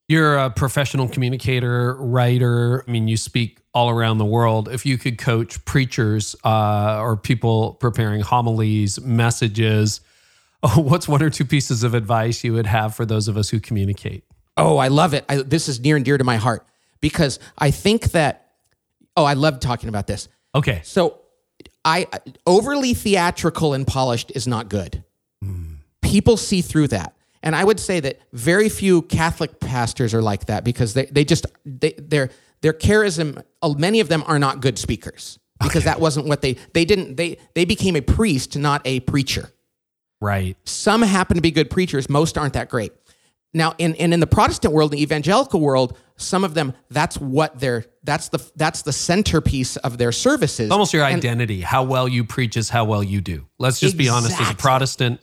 You're a professional communicator, writer. I mean, you speak all around the world. If you could coach preachers uh, or people preparing homilies, messages, what's one or two pieces of advice you would have for those of us who communicate? Oh, I love it. I, this is near and dear to my heart because I think that, oh, I love talking about this. Okay. So, I overly theatrical and polished is not good. People see through that. And I would say that very few Catholic pastors are like that because they, they just they their their charism uh, many of them are not good speakers because that wasn't what they they didn't they they became a priest not a preacher. Right. Some happen to be good preachers, most aren't that great. Now, in and in the Protestant world, the evangelical world, some of them that's what they're that's the that's the centerpiece of their services. Almost your identity. how well you preach is how well you do. Let's just be honest as a Protestant.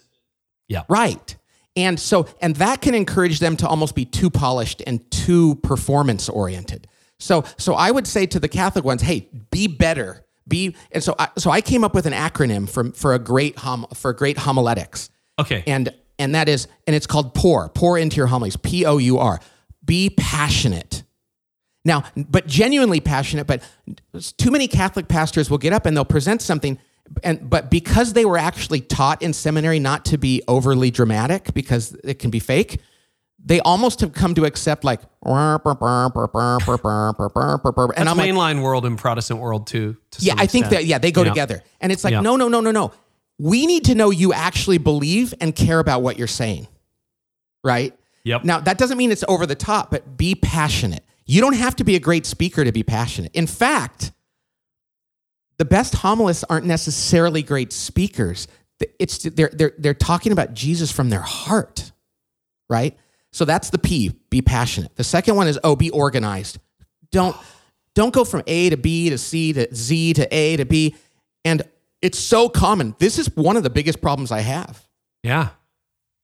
Yeah. Right. And so, and that can encourage them to almost be too polished and too performance oriented. So, so I would say to the Catholic ones, hey, be better. Be, and so, I, so I came up with an acronym for, for a great hom, for great homiletics. Okay. And, and that is, and it's called pour, pour into your homilies, P O U R. Be passionate. Now, but genuinely passionate, but too many Catholic pastors will get up and they'll present something and but because they were actually taught in seminary not to be overly dramatic because it can be fake, they almost have come to accept like and That's I'm like, mainline world and Protestant world too. to yeah, I think extent. that yeah, they go Yeah. together. And it's like, Yeah. no, no, no, no, no. We need to know you actually believe and care about what you're saying. Right? Yep. Now, that doesn't mean it's over the top, but be passionate. You don't have to be a great speaker to be passionate. In fact, the best homilists aren't necessarily great speakers. It's they're they're they're talking about Jesus from their heart, right? So that's the P, be passionate. The second one is oh, be organized. Don't don't go from A to B to C to Z to A to B. And it's so common. This is one of the biggest problems I have. Yeah.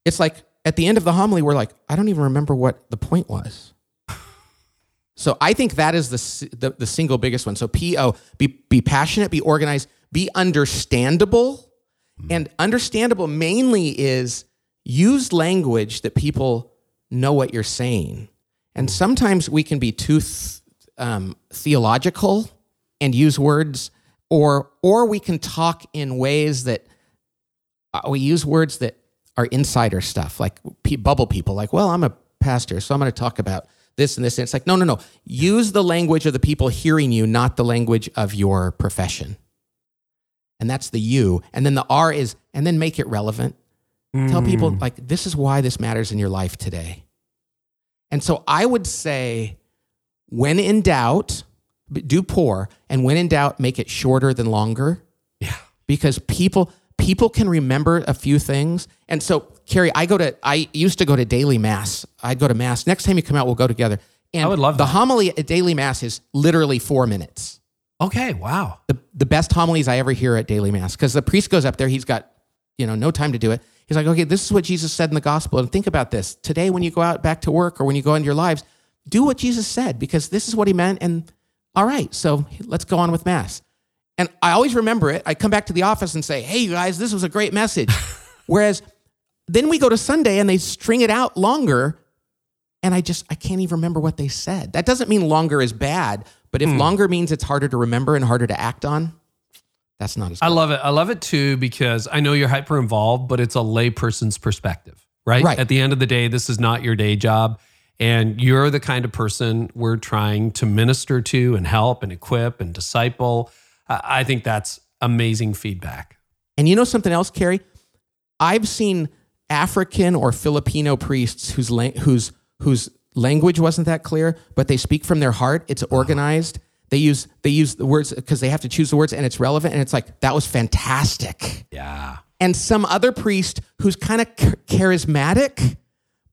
It's like at the end of the homily, we're like, I don't even remember what the point was. So I think that is the, the, the single biggest one. So P-O, be, be passionate, be organized, be understandable. And understandable mainly is use language that people know what you're saying. And sometimes we can be too th- um, theological and use words, or or we can talk in ways that uh, we use words that are insider stuff, like pe- bubble people. Like, well, I'm a pastor, so I'm going to talk about this and this. And it's like, no, no, no. Use the language of the people hearing you, not the language of your profession. And that's the you. And then the R is, and then make it relevant. Tell people, like, this is why this matters in your life today. And so I would say, when in doubt, do pour, and when in doubt, make it shorter than longer Yeah. because people people can remember a few things. And so, Carey, I go to I used to go to daily mass. I'd go to mass. Next time you come out, we'll go together. And I would love the that. homily at daily mass is literally four minutes. Okay. Wow. The the best homilies I ever hear at daily mass because the priest goes up there. He's got you know no time to do it. He's like, okay, this is what Jesus said in the gospel, and think about this today when you go out back to work or when you go into your lives, do what Jesus said because this is what he meant. And all right, so let's go on with mass. And I always remember it. I come back to the office and say, hey, you guys, this was a great message. Whereas then we go to Sunday and they string it out longer. And I just, I can't even remember what they said. That doesn't mean longer is bad, but if hmm. longer means it's harder to remember and harder to act on, that's not as I love it. I love it too because I know you're hyper involved, but it's a layperson's perspective, right? Right. At the end of the day, this is not your day job. And you're the kind of person we're trying to minister to and help and equip and disciple. I I think that's amazing feedback. And you know something else, Carey? I've seen African or Filipino priests whose whose whose language wasn't that clear, but they speak from their heart. It's uh-huh. organized. They use they use the words because they have to choose the words, and it's relevant. And it's like that was fantastic. Yeah. And some other priest who's kind of ch- charismatic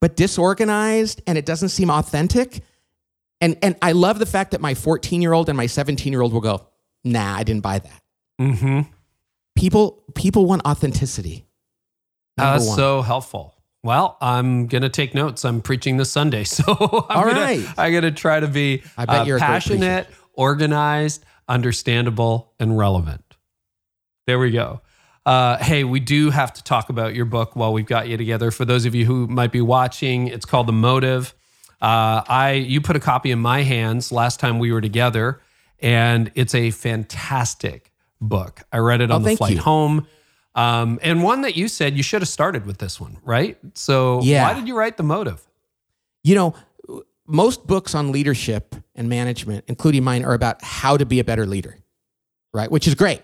but disorganized, and it doesn't seem authentic. And and I love the fact that my 14 year old and my 17 year old will go, Nah, I didn't buy that. Mm-hmm. People people want authenticity. Number That's one. so helpful. Well, I'm gonna take notes. I'm preaching this Sunday, so I'm All gonna, right. I'm gonna try to be I bet uh, you're passionate, organized, understandable, and relevant. There we go. Uh, hey, we do have to talk about your book while we've got you together. For those of you who might be watching, it's called The Motive. Uh, I you put a copy in my hands last time we were together, and it's a fantastic book. I read it on the Oh, thank flight you. home. Um, and one that you said you should have started with this one, right? So Yeah. why did you write The Motive? You know, most books on leadership and management, including mine, are about how to be a better leader, right? Which is great.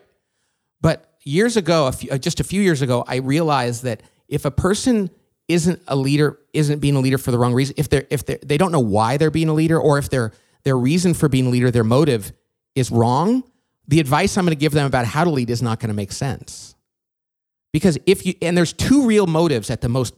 But years ago, a few, uh, just a few years ago, I realized that if a person isn't a leader, isn't being a leader for the wrong reason, if they're if they they don't know why they're being a leader, or if their their reason for being a leader, their motive is wrong, the advice I'm going to give them about how to lead is not going to make sense. Because if you and there's two real motives at the most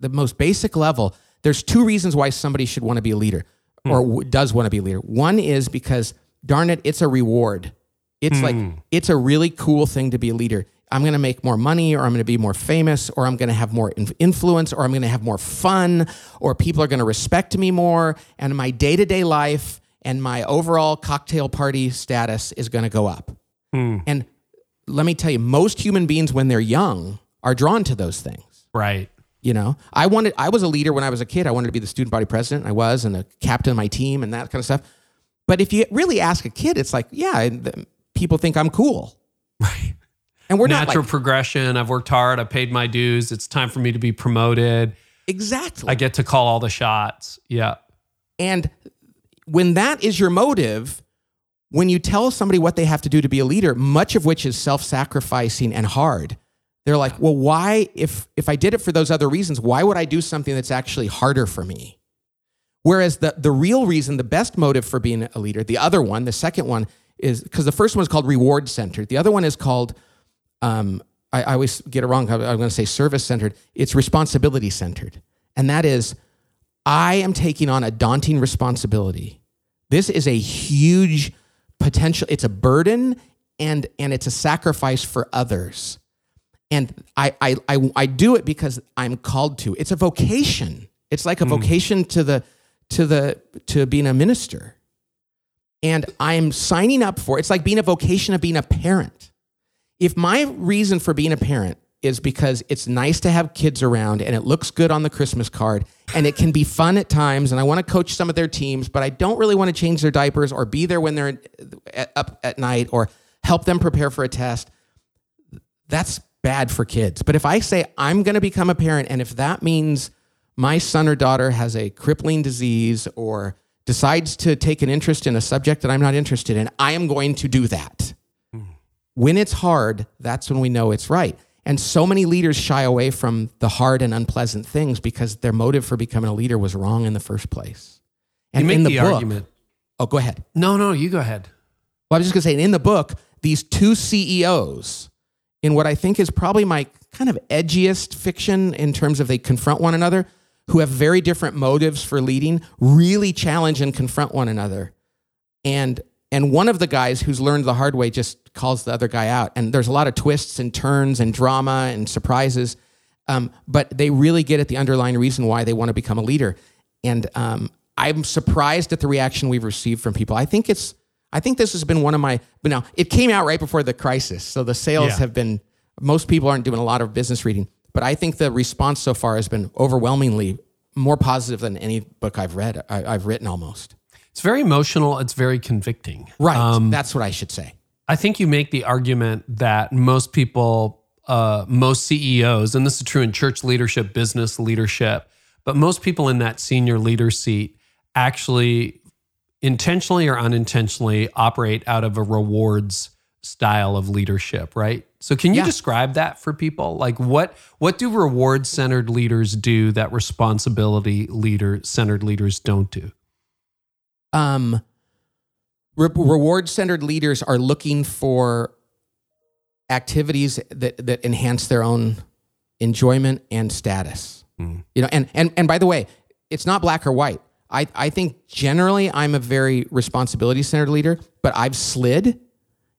the most basic level, there's two reasons why somebody should want to be a leader or w- does want to be a leader. One is because darn it, it's a reward. It's like hmm. it's a really cool thing to be a leader. I'm going to make more money or I'm going to be more famous or I'm going to have more influence or I'm going to have more fun or people are going to respect me more and my day-to-day life and my overall cocktail party status is going to go up. Hmm. And let me tell you, most human beings when they're young are drawn to those things. Right. You know, I wanted, I was a leader when I was a kid. I wanted to be the student body president. I was, and the captain of my team and that kind of stuff. But if you really ask a kid, it's like, yeah, people think I'm cool. Right. And we're not Natural like, progression. I've worked hard. I paid my dues. It's time for me to be promoted. exactly. I get to call all the shots. Yeah. And when that is your motive, when you tell somebody what they have to do to be a leader, much of which is self-sacrificing and hard, they're like, "Well, why if if I did it for those other reasons, why would I do something that's actually harder for me?" Whereas the the real reason, the best motive for being a leader, the other one, the second one is because the first one is called reward centered. The other one is called um, I, I always get it wrong. I'm going to say service centered. It's responsibility centered, and that is I am taking on a daunting responsibility. This is a huge potential. It's a burden and and it's a sacrifice for others. And I I I, I do it because I'm called to. It's a vocation. It's like a vocation to the to the to being a minister. And I'm signing up for it's like being a vocation of being a parent. If my reason for being a parent is because it's nice to have kids around and it looks good on the Christmas card and it can be fun at times and I want to coach some of their teams, but I don't really want to change their diapers or be there when they're up at night or help them prepare for a test, that's bad for kids. But if I say I'm going to become a parent and if that means my son or daughter has a crippling disease or decides to take an interest in a subject that I'm not interested in, I am going to do that. When it's hard, that's when we know it's right. And so many leaders shy away from the hard and unpleasant things because their motive for becoming a leader was wrong in the first place. You make in the, the, book, argument. oh, go ahead. No, no, you go ahead. Well, I was just going to say, in the book, these two CEOs, in what I think is probably my kind of edgiest fiction in terms of they confront one another, who have very different motives for leading, really challenge and confront one another. And and one of the guys who's learned the hard way just calls the other guy out. And there's a lot of twists and turns and drama and surprises. Um, but they really get at the underlying reason why they want to become a leader. And um, I'm surprised at the reaction we've received from people. I think it's, I think this has been one of my, but now it came out right before the crisis. So the sales Yeah. have been, most people aren't doing a lot of business reading. But I think the response so far has been overwhelmingly more positive than any book I've read, I, I've written almost. It's very emotional. It's very convicting. Right. Um, That's what I should say. I think you make the argument that most people, uh, most CEOs, and this is true in church leadership, business leadership, but most people in that senior leader seat actually intentionally or unintentionally operate out of a rewards style of leadership, right? So can you Yeah. describe that for people? Like what what do reward centered leaders do that responsibility leader centered leaders don't do? um, re- reward centered leaders are looking for activities that, that enhance their own enjoyment and status. You know, and, and and by the way, it's not black or white. I, I think generally I'm a very responsibility centered leader, but I've slid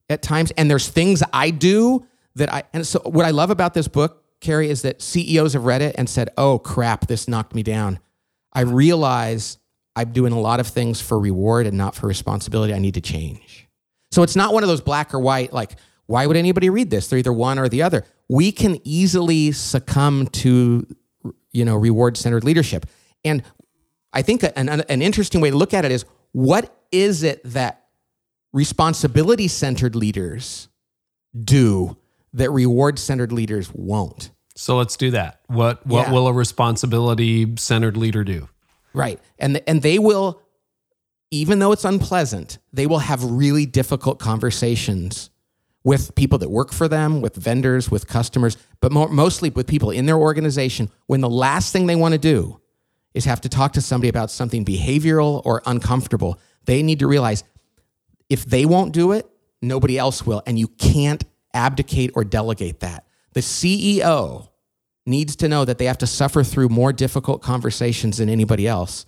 at times, and there's things I do that I and so what I love about this book, Carey, is that CEOs have read it and said, oh crap, this knocked me down. I realize I'm doing a lot of things for reward and not for responsibility. I need to change. So it's not one of those black or white, like, why would anybody read this? They're either one or the other. We can easily succumb to, you know, reward centered leadership. And I think an, an interesting way to look at it is what is it that responsibility centered leaders do that reward centered leaders won't? So let's do that. What what Yeah. will a responsibility centered leader do? Right. And and they will even though it's unpleasant, they will have really difficult conversations with people that work for them, with vendors, with customers, but more, mostly with people in their organization when the last thing they want to do is have to talk to somebody about something behavioral or uncomfortable. They need to realize if they won't do it, nobody else will. And you can't abdicate or delegate that. The CEO needs to know that they have to suffer through more difficult conversations than anybody else,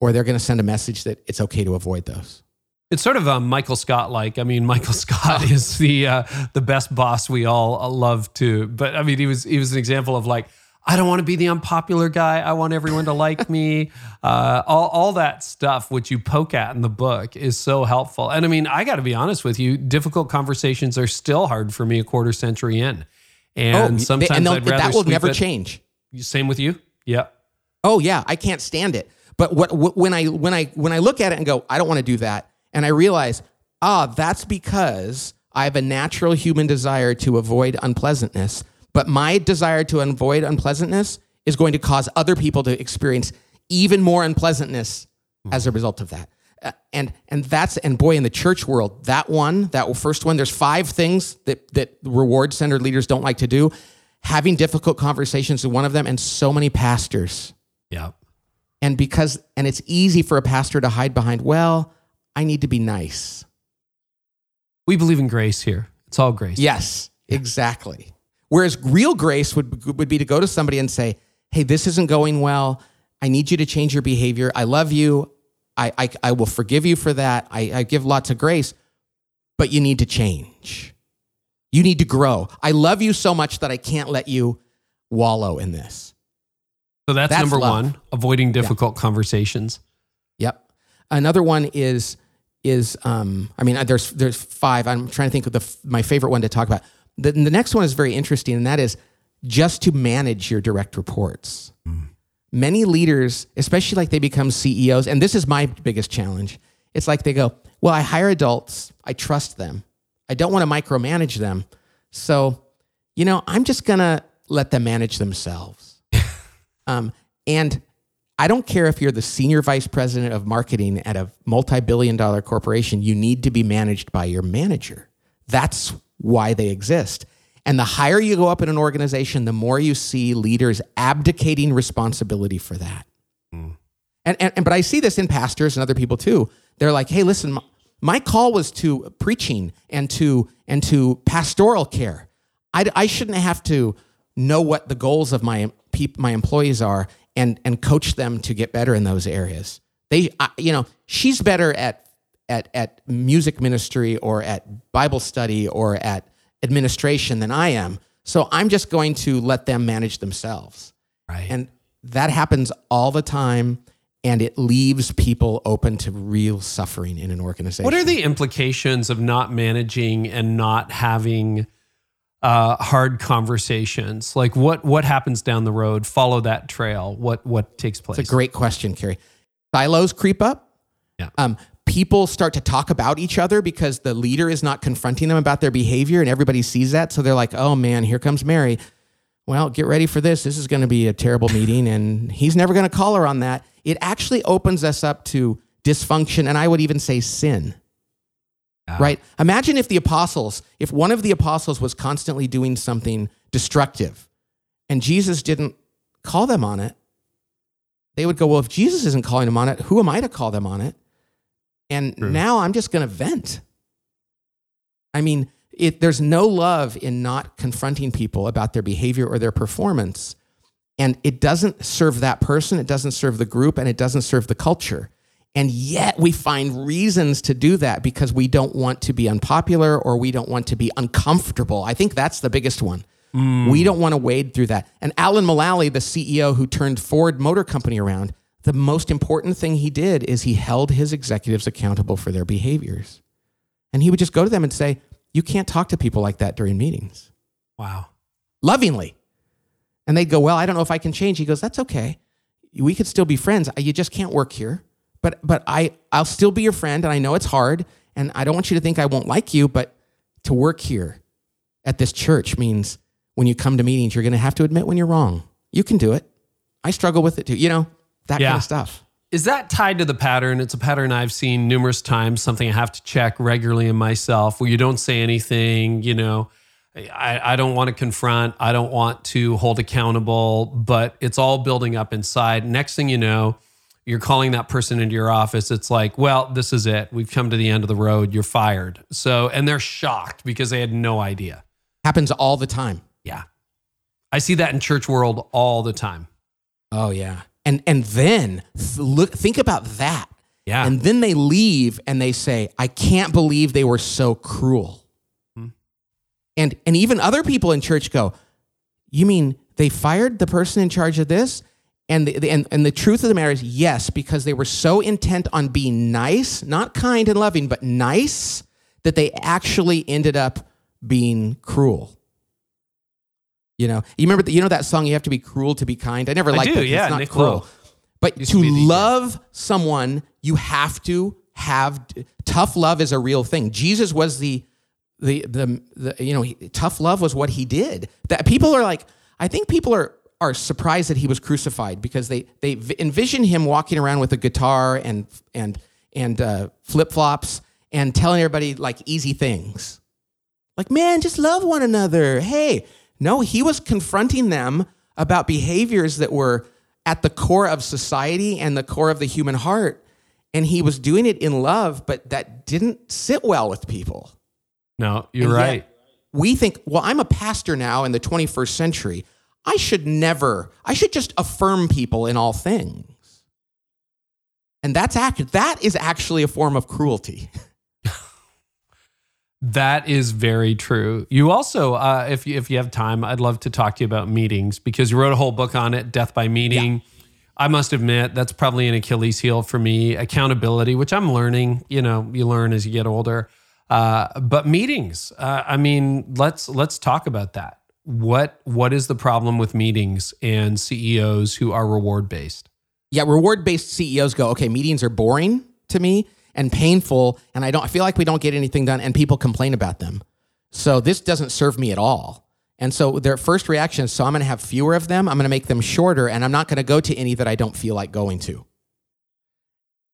or they're going to send a message that it's okay to avoid those. It's sort of a Michael Scott like. I mean, Michael Scott is the uh, the best boss we all love to. But I mean, he was he was an example of like, I don't want to be the unpopular guy. I want everyone to like me. Uh, all all that stuff which you poke at in the book is so helpful. And I mean, I got to be honest with you. Difficult conversations are still hard for me a quarter century in. And they- sometimes and they'll- I'd rather that will never it- change. Same with you. Yeah. Oh yeah, I can't stand it. But what, what when I when I when I look at it and go, I don't want to do that, and I realize, ah, that's because I have a natural human desire to avoid unpleasantness. But my desire to avoid unpleasantness is going to cause other people to experience even more unpleasantness as a result of that. Uh, and and that's and boy in the church world that one that first one there's five things that that reward centered leaders don't like to do having difficult conversations is one of them and so many pastors Yeah. and because and it's easy for a pastor to hide behind well i need to be nice We believe in grace here. It's all grace. yes exactly whereas real grace would would be to go to somebody and say hey this isn't going well i need you to change your behavior i love you i i, I will forgive you for that I, I give lots of grace but you need to change you need to grow i love you so much that i can't let you wallow in this So that's, That's number love. one, avoiding difficult conversations. Yep. Another one is is um I mean there's there's five. I'm trying to think of the my favorite one to talk about. The, the next one is very interesting, and that is just to manage your direct reports. Many leaders, especially like they become CEOs, and this is my biggest challenge. It's like they go, "Well, I hire adults. I trust them. I don't want to micromanage them. So, you know, I'm just gonna let them manage themselves." Um, and I don't care if you're the senior vice president of marketing at a multi billion dollar corporation, you need to be managed by your manager. That's why they exist. And the higher you go up in an organization, the more you see leaders abdicating responsibility for that. Hmm. And, and, and but I see this in pastors and other people too. They're like, "Hey, listen, my, my call was to preaching and to and to pastoral care. I, I shouldn't have to know what the goals of my peop, my employees are and and coach them to get better in those areas. They, I, you know, she's better at at at music ministry or at Bible study or at administration than I am. So I'm just going to let them manage themselves. Right. And that happens all the time. And it leaves people open to real suffering in an organization. What are the implications of not managing and not having uh, hard conversations? Like what what happens down the road? Follow that trail. What what takes place? It's a great question, Carey. Silos creep up. Yeah. Um, people start to talk about each other because the leader is not confronting them about their behavior, and everybody sees that. So they're like, "Oh man, here comes Mary." Well, get ready for this. This is going to be a terrible meeting, and he's never going to call her on that. It actually opens us up to dysfunction, and I would even say sin. Ah. Right? Imagine if the apostles, if one of the apostles was constantly doing something destructive, and Jesus didn't call them on it they would go, Well, if Jesus isn't calling them on it, who am I to call them on it? And now I'm just going to vent. I mean, it, there's no love in not confronting people about their behavior or their performance. And it doesn't serve that person, it doesn't serve the group, and it doesn't serve the culture. And yet we find reasons to do that because we don't want to be unpopular or we don't want to be uncomfortable. I think that's the biggest one. Mm. We don't want to wade through that. And Alan Mulally, the CEO who turned Ford Motor Company around, the most important thing he did is he held his executives accountable for their behaviors. And he would just go to them and say, You can't talk to people like that during meetings, Wow. lovingly. And they'd go, Well, I don't know if I can change. He goes, That's okay. We could still be friends. You just can't work here. But but I I'll still be your friend and I know it's hard and I don't want you to think I won't like you, but to work here at this church means when you come to meetings, you're going to have to admit when you're wrong. You can do it. I struggle with it too. You know, that Yeah. kind of stuff. Is that tied to the pattern? It's a pattern I've seen numerous times, something I have to check regularly in myself where you don't say anything, you know. I, I don't want to confront, I don't want to hold accountable, but it's all building up inside. Next thing you know, you're calling that person into your office. It's like, well, this is it. We've come to the end of the road. You're fired. So, and they're shocked because they had no idea. Happens all the time. Yeah. I see that in church world all the time. Oh yeah. And and then th- look think about that. Yeah. And then they leave and they say, "I can't believe they were so cruel." Hmm. And and even other people in church go, "You mean they fired the person in charge of this?" And the, the- and and the truth of the matter is, yes, because they were so intent on being nice, not kind and loving, but nice, that they actually ended up being cruel. You know, you remember the, you know that song "You Have to Be Cruel to Be Kind." I never liked it. yeah, it's not Nick cruel. Lowe. But Used to to be the- love someone, you have to have tough love is a real thing. Jesus was the the the, the you know he, tough love was what he did. That people are like, I think people are are surprised that he was crucified because they they envision him walking around with a guitar and and and uh, flip flops and telling everybody like easy things. Like, man, just love one another. Hey, no, he was confronting them about behaviors that were at the core of society and the core of the human heart. And he was doing it in love, but that didn't sit well with people. No, you're And right. We think, well, I'm a pastor now in the 21st century. I should never, I should just affirm people in all things. And that's act, that is actually a form of cruelty. That is very true. You also, uh, if you if you have time, I'd love to talk to you about meetings because you wrote a whole book on it, Death by Meeting. I must admit that's probably an Achilles heel for me. Accountability, which I'm learning. You know, you learn as you get older. Uh, but meetings, uh, I mean, let's let's talk about that. What what is the problem with meetings and CEOs who are reward based? yeah, reward based CEOs go, okay, meetings are boring to me and painful, and I don't I feel like we don't get anything done, and people complain about them. So this doesn't serve me at all. And so their first reaction is, so I'm going to have fewer of them. I'm going to make them shorter, and I'm not going to go to any that I don't feel like going to.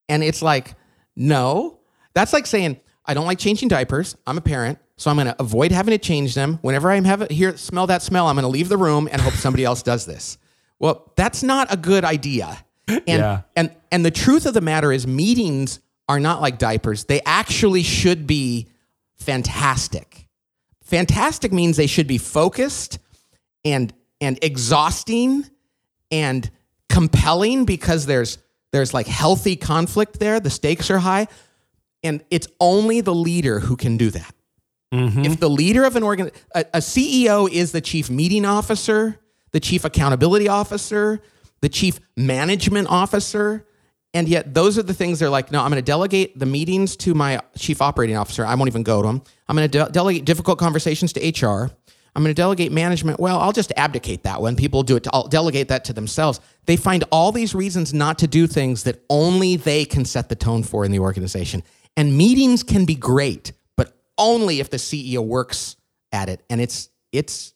And it's like, no, that's like saying I don't like changing diapers. I'm a parent, so I'm going to avoid having to change them. Whenever I have here smell that smell, I'm going to leave the room and hope somebody else does this. Well, that's not a good idea. And Yeah. and and the truth of the matter is meetings are not like diapers. They actually should be fantastic. Fantastic means they should be focused and and exhausting and compelling because there's there's like healthy conflict there. The stakes are high. And it's only the leader who can do that. Mm-hmm. If the leader of an organ, a, a CEO is the chief meeting officer, the chief accountability officer, the chief management officer, and yet those are the things they're like, no, I'm going to delegate the meetings to my chief operating officer. I won't even go to them. I'm going to de- delegate difficult conversations to HR. I'm going to delegate management. Well, I'll just abdicate that one. People do it. To, I'll delegate that to themselves. They find all these reasons not to do things that only they can set the tone for in the organization. And meetings can be great, but only if the CEO works at it. And it's it's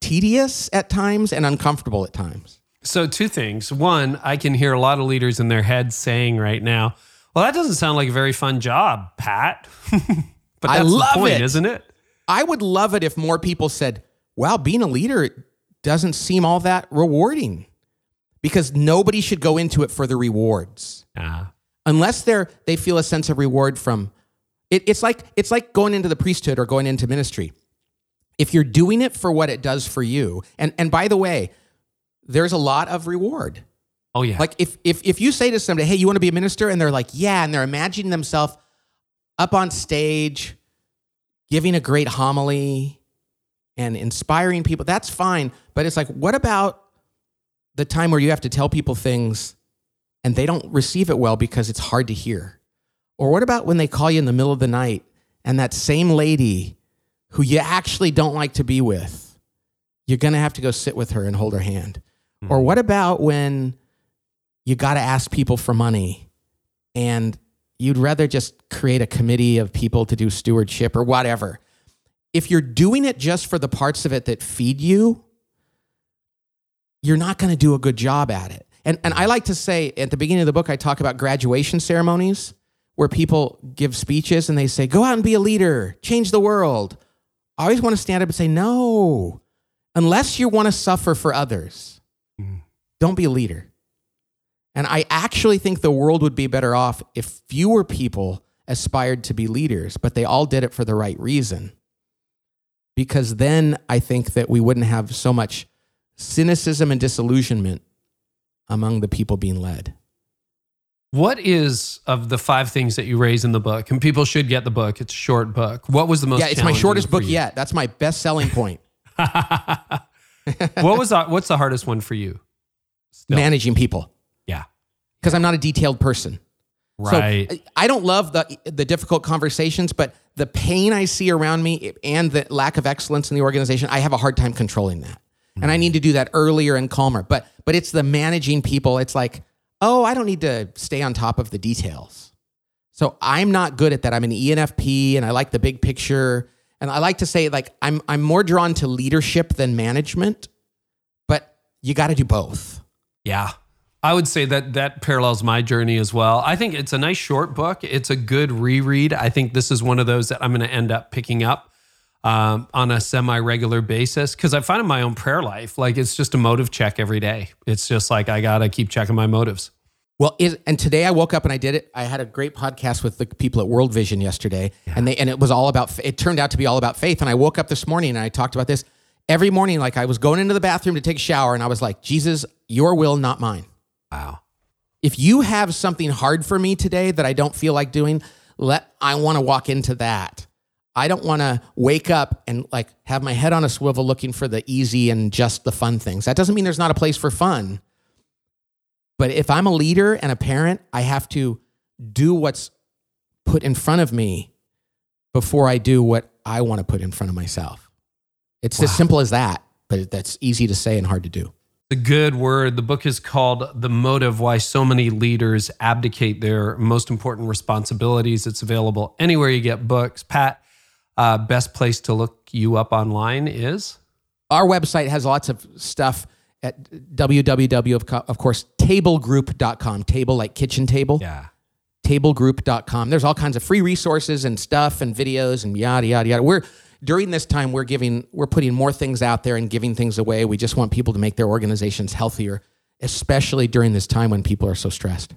tedious at times and uncomfortable at times. So, two things. One, I can hear a lot of leaders in their heads saying right now, well, that doesn't sound like a very fun job, Pat. but I love the point, it. isn't it? I would love it if more people said, wow, being a leader doesn't seem all that rewarding because nobody should go into it for the rewards Yeah. unless they're they feel a sense of reward from it, it's like it's like going into the priesthood or going into ministry if you're doing it for what it does for you and and by the way there's a lot of reward Oh, yeah. like if if if you say to somebody, "Hey, you want to be a minister?" and they're like, "Yeah," and they're imagining themselves up on stage giving a great homily and inspiring people. That's fine. But it's like, what about the time where you have to tell people things and they don't receive it well because it's hard to hear? Or what about when they call you in the middle of the night and that same lady who you actually don't like to be with, you're going to have to go sit with her and hold her hand? Mm-hmm. Or what about when you got to ask people for money and you'd rather just create a committee of people to do stewardship or whatever? If you're doing it just for the parts of it that feed you, you're not going to do a good job at it. And, and I like to say at the beginning of the book, I talk about graduation ceremonies where people give speeches and they say, go out and be a leader, change the world. I always want to stand up and say, no, unless you want to suffer for others. Don't be a leader. And I actually think the world would be better off if fewer people aspired to be leaders, but they all did it for the right reason. Because then I think that we wouldn't have so much cynicism and disillusionment among the people being led. What is of the five things that you raise in the book? And people should get the book. It's a short book. What was the most? Yeah, it's my shortest book yet. That's my best selling point. what was the, what's the hardest one for you? Still? Managing people. Yeah, because I'm not a detailed person. Right. So I don't love the the difficult conversations, but the pain I see around me and the lack of excellence in the organization, I have a hard time controlling that. Mm-hmm. And I need to do that earlier and calmer. But but it's the managing people. It's like oh, I don't need to stay on top of the details. So I'm not good at that. I'm an ENFP and I like the big picture. And I like to say, like, I'm, I'm more drawn to leadership than management, but you got to do both. Yeah. I would say that that parallels my journey as well. I think it's a nice short book. It's a good reread. I think this is one of those that I'm going to end up picking up um, on a semi regular basis because I find in my own prayer life, like it's just a motive check every day. It's just like I got to keep checking my motives. Well, is, and today I woke up and I did it. I had a great podcast with the people at World Vision yesterday, yeah. and they and it was all about. It turned out to be all about faith. And I woke up this morning and I talked about this every morning. Like I was going into the bathroom to take a shower, and I was like, Jesus, Your will, not mine. Wow. If you have something hard for me today that I don't feel like doing, let I want to walk into that. I don't want to wake up and like have my head on a swivel looking for the easy and just the fun things. That doesn't mean there's not a place for fun. But if I'm a leader and a parent, I have to do what's put in front of me before I do what I want to put in front of myself. It's wow. as simple as that, but that's easy to say and hard to do. The good word. The book is called The Motive Why So Many Leaders Abdicate Their Most Important Responsibilities. It's available anywhere you get books. Pat, uh, best place to look you up online is? Our website has lots of stuff at www, of, of course, tablegroup.com. Table like kitchen table. Yeah. Tablegroup.com. There's all kinds of free resources and stuff and videos and yada, yada, yada. We're, during this time, we're giving, we're putting more things out there and giving things away. We just want people to make their organizations healthier, especially during this time when people are so stressed.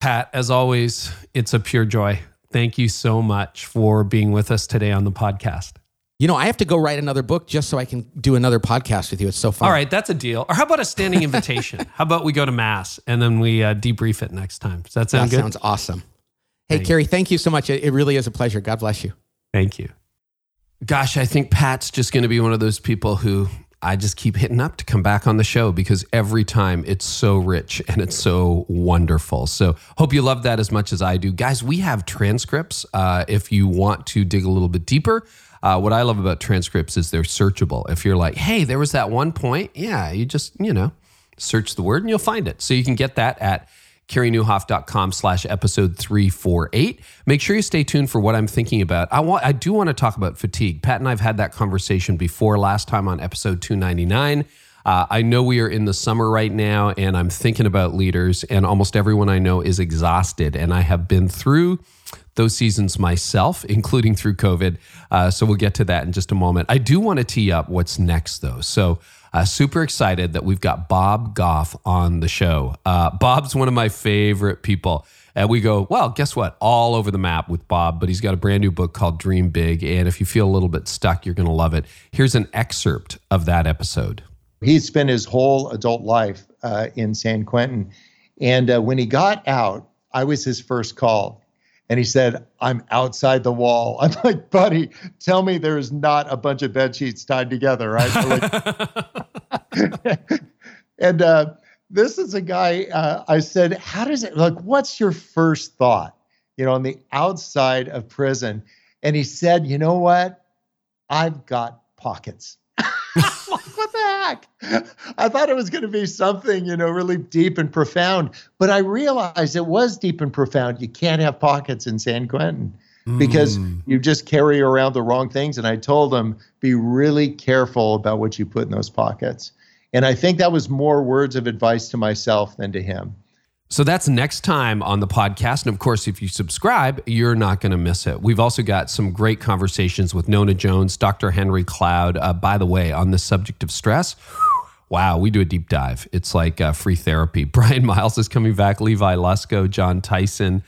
Pat, as always, it's a pure joy. Thank you so much for being with us today on the podcast. You know, I have to go write another book just so I can do another podcast with you. It's so fun. All right, that's a deal. Or how about a standing invitation? how about we go to mass and then we uh, debrief it next time? Does that sound that good? Sounds awesome. Hey, Thank Carey, thank you so much. It really is a pleasure. God bless you. Thank you. Gosh, I think Pat's just going to be one of those people who I just keep hitting up to come back on the show because every time it's so rich and it's so wonderful. So, hope you love that as much as I do. Guys, we have transcripts uh, if you want to dig a little bit deeper. Uh, what I love about transcripts is they're searchable. If you're like, hey, there was that one point, yeah, you just, you know, search the word and you'll find it. So you can get that at careynieuwhof.com slash episode 348. Make sure you stay tuned for what I'm thinking about. I want I do want to talk about fatigue. Pat and I've had that conversation before last time on episode 299. Uh, I know we are in the summer right now, and I'm thinking about leaders, and almost everyone I know is exhausted. And I have been through those seasons myself, including through COVID. Uh, so we'll get to that in just a moment. I do want to tee up what's next, though. So, uh, super excited that we've got Bob Goff on the show. Uh, Bob's one of my favorite people. And we go, well, guess what? All over the map with Bob, but he's got a brand new book called Dream Big. And if you feel a little bit stuck, you're going to love it. Here's an excerpt of that episode. He spent his whole adult life uh, in San Quentin. And uh, when he got out, I was his first call And he said, I'm outside the wall. I'm like, buddy, tell me there's not a bunch of bed sheets tied together, right? and uh, this is a guy, uh, I said, how does it, like, what's your first thought, you know, on the outside of prison? And he said, you know what? I've got pockets. heck? I thought it was going to be something, you know, really deep and profound, but I realized it was deep and profound. You can't have pockets in San Quentin because mm. you just carry around the wrong things. And I told him, be really careful about what you put in those pockets. And I think that was more words of advice to myself than to him. So that's next time on the podcast. And of course, if you subscribe, you're not going to miss it. We've also got some great conversations with Nona Jones, Dr. Henry Cloud. Uh, by the way, on the subject of stress, wow, we do a deep dive. It's like uh, free therapy. Brian Miles is coming back, Levi Lusko, John Tyson.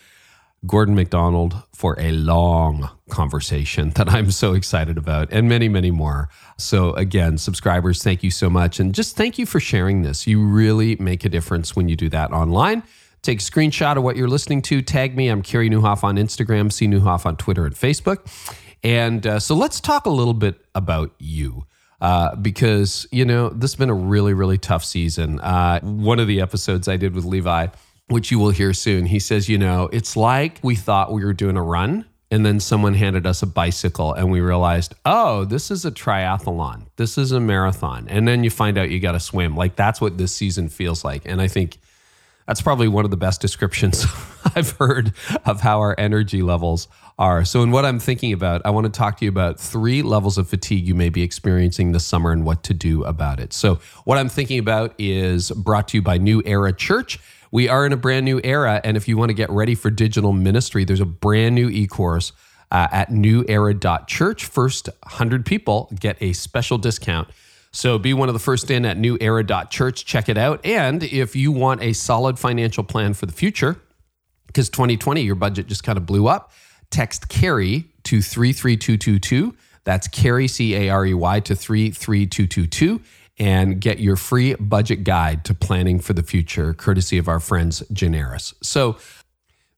Gordon MacDonald for a long conversation that I'm so excited about, and many, many more. So, again, subscribers, thank you so much. And just thank you for sharing this. You really make a difference when you do that online. Take a screenshot of what you're listening to. Tag me. I'm Carey Nieuwhof on Instagram, C. Nieuwhof on Twitter and Facebook. And uh, so let's talk a little bit about you. Uh, because, you know, this has been a really, really tough season. Uh, one of the episodes I did with Levi, which you will hear soon. He says, you know, it's like we thought we were doing a run and then someone handed us a bicycle and we realized, oh, this is a triathlon. This is a marathon. And then you find out you got to swim. Like that's what this season feels like. And I think that's probably one of the best descriptions I've heard of how our energy levels are. So, in what I'm thinking about, I want to talk to you about three levels of fatigue you may be experiencing this summer and what to do about it. So, what I'm thinking about is brought to you by New Era Church. We are in a brand new era. And if you want to get ready for digital ministry, there's a brand new e course uh, at newera.church. First 100 people get a special discount. So be one of the first in at newera.church. Check it out. And if you want a solid financial plan for the future, because 2020, your budget just kind of blew up, text Carey to 33222. That's Carey, C A R E Y, to 33222 and get your free budget guide to planning for the future, courtesy of our friends Generis. So,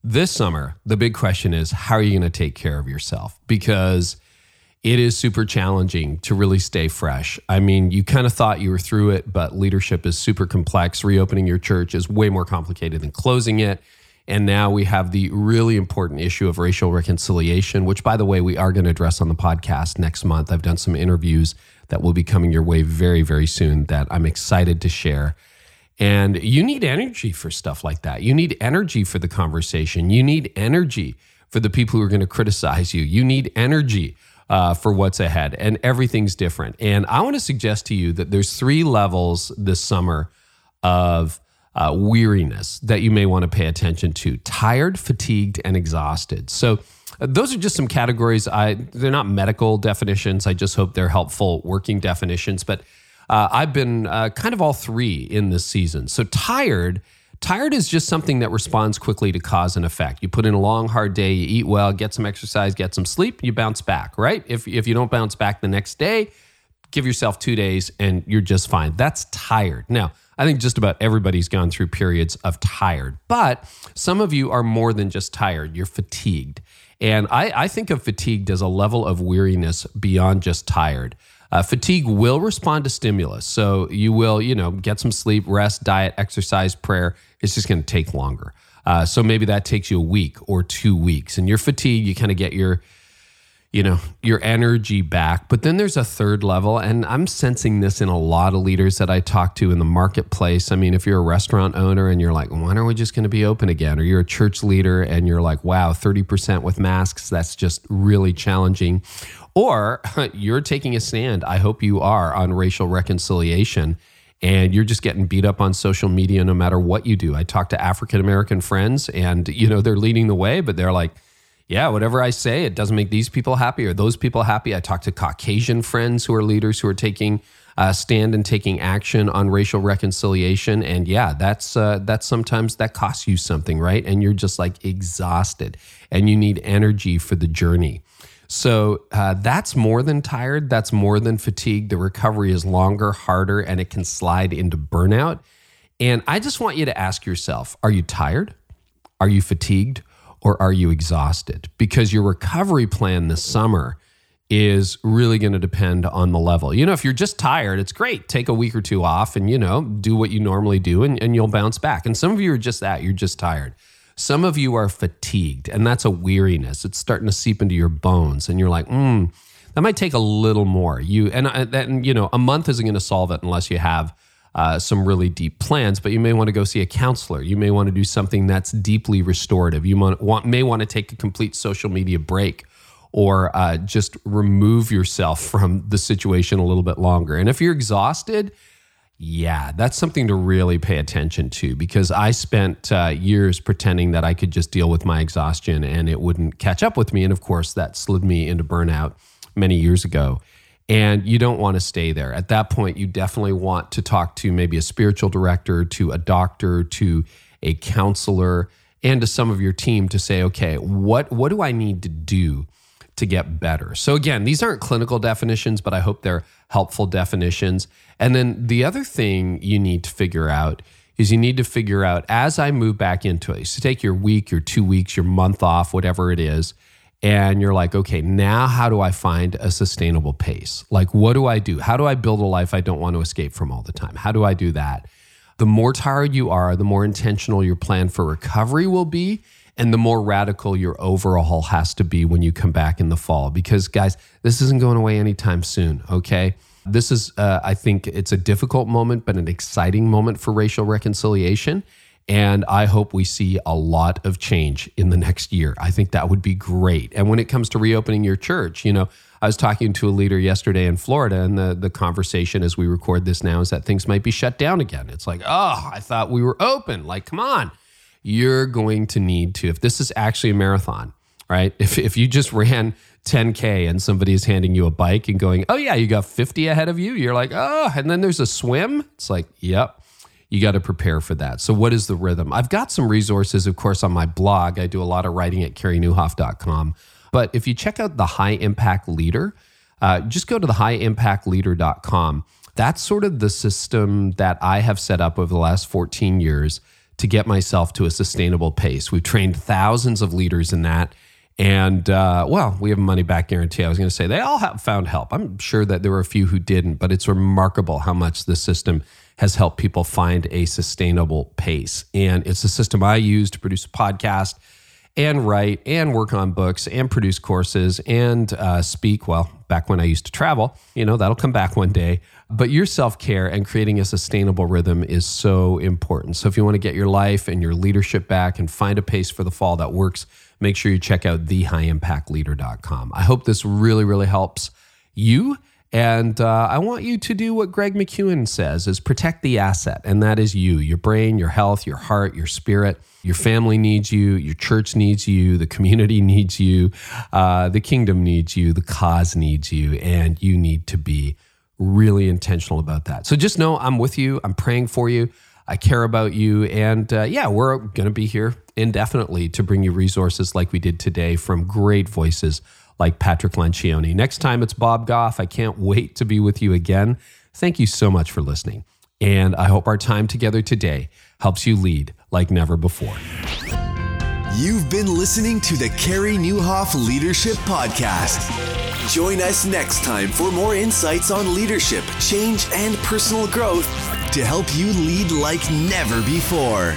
this summer, the big question is how are you going to take care of yourself? Because it is super challenging to really stay fresh. I mean, you kind of thought you were through it, but leadership is super complex. Reopening your church is way more complicated than closing it. And now we have the really important issue of racial reconciliation, which, by the way, we are going to address on the podcast next month. I've done some interviews that will be coming your way very, very soon that I'm excited to share. And you need energy for stuff like that. You need energy for the conversation. You need energy for the people who are going to criticize you. You need energy uh, for what's ahead, and everything's different. And I want to suggest to you that there's three levels this summer of uh, weariness that you may want to pay attention to: tired, fatigued, and exhausted. So those are just some categories. I they're not medical definitions. I just hope they're helpful working definitions. But uh, I've been uh, kind of all three in this season. So tired. Tired is just something that responds quickly to cause and effect. You put in a long, hard day, you eat well, get some exercise, get some sleep, you bounce back, right? If, if you don't bounce back the next day, give yourself two days and you're just fine. That's tired. Now, I think just about everybody's gone through periods of tired, but some of you are more than just tired, you're fatigued. And I, I think of fatigued as a level of weariness beyond just tired. Uh, fatigue will respond to stimulus. So you will, you know, get some sleep, rest, diet, exercise, prayer. It's just going to take longer. Uh, so maybe that takes you a week or two weeks. And your fatigue, you kind of get your you know your energy back. But then there's a third level and i'm sensing this in a lot of leaders that i talk to in the marketplace. I mean if you're a restaurant owner and you're like when are we just going to be open again? Or you're a church leader and you're like wow 30% with masks that's just really challenging. Or you're taking a stand i hope you are on racial reconciliation and you're just getting beat up on social media no matter what you do. I talk to african american friends and you know they're leading the way but they're like yeah, whatever I say, it doesn't make these people happy or those people happy. I talk to Caucasian friends who are leaders who are taking uh, stand and taking action on racial reconciliation, and yeah, that's uh, that's sometimes that costs you something, right? And you're just like exhausted, and you need energy for the journey. So uh, that's more than tired. That's more than fatigue. The recovery is longer, harder, and it can slide into burnout. And I just want you to ask yourself: Are you tired? Are you fatigued? Or are you exhausted? Because your recovery plan this summer is really going to depend on the level. You know, if you're just tired, it's great. Take a week or two off and, you know, do what you normally do and, and you'll bounce back. And some of you are just that, you're just tired. Some of you are fatigued, and that's a weariness. It's starting to seep into your bones, and you're like, hmm, that might take a little more. You and, uh, and you know, a month isn't going to solve it unless you have uh, some really deep plans, but you may want to go see a counselor. You may want to do something that's deeply restorative. You want, may want to take a complete social media break or uh, just remove yourself from the situation a little bit longer. And if you're exhausted, yeah, that's something to really pay attention to because I spent uh, years pretending that I could just deal with my exhaustion and it wouldn't catch up with me. And of course, that slid me into burnout many years ago and you don't want to stay there. At that point, you definitely want to talk to maybe a spiritual director, to a doctor, to a counselor, and to some of your team to say, okay, what what do I need to do to get better? So again, these aren't clinical definitions, but I hope they're helpful definitions. And then the other thing you need to figure out is you need to figure out as I move back into it. So take your week, your two weeks, your month off, whatever it is and you're like, okay, now how do I find a sustainable pace? Like, what do I do? How do I build a life I don't want to escape from all the time? How do I do that? The more tired you are, the more intentional your plan for recovery will be, and the more radical your overhaul has to be when you come back in the fall. Because, guys, this isn't going away anytime soon, okay? This is, uh, I think it's a difficult moment, but an exciting moment for racial reconciliation. And I hope we see a lot of change in the next year. I think that would be great. And when it comes to reopening your church, you know, I was talking to a leader yesterday in Florida, and the, the conversation as we record this now is that things might be shut down again. It's like, oh, I thought we were open. Like, come on. You're going to need to, if this is actually a marathon, right? If, if you just ran 10K and somebody is handing you a bike and going, oh, yeah, you got 50 ahead of you, you're like, oh, and then there's a swim. It's like, yep you got to prepare for that. So, what is the rhythm? I've got some resources, of course, on my blog. I do a lot of writing at careynieuwhof.com. But if you check out the High Impact Leader, uh, just go to the highimpactleader.com. That's sort of the system that I have set up over the last 14 years to get myself to a sustainable pace. We've trained thousands of leaders in that. And uh, well, we have a money back guarantee. I was going to say they all have found help. I'm sure that there were a few who didn't, but it's remarkable how much the system has helped people find a sustainable pace. And it's a system I use to produce a podcast and write and work on books and produce courses and uh, speak. Well, back when I used to travel, you know, that'll come back one day. But your self care and creating a sustainable rhythm is so important. So if you want to get your life and your leadership back and find a pace for the fall that works, make sure you check out thehighimpactleader.com. I hope this really, really helps you and uh, I want you to do what Greg McKeown says is protect the asset. And that is you, your brain, your health, your heart, your spirit. Your family needs you. Your church needs you. The community needs you. Uh, the kingdom needs you. The cause needs you. And you need to be really intentional about that. So just know I'm with you. I'm praying for you. I care about you. And uh, yeah, we're going to be here indefinitely to bring you resources like we did today from great voices like Patrick Lencioni. Next time it's Bob Goff. I can't wait to be with you again. Thank you so much for listening. And I hope our time together today helps you lead like never before. You've been listening to the Carey Nieuwhof Leadership Podcast. Join us next time for more insights on leadership, change, and personal growth to help you lead like never before.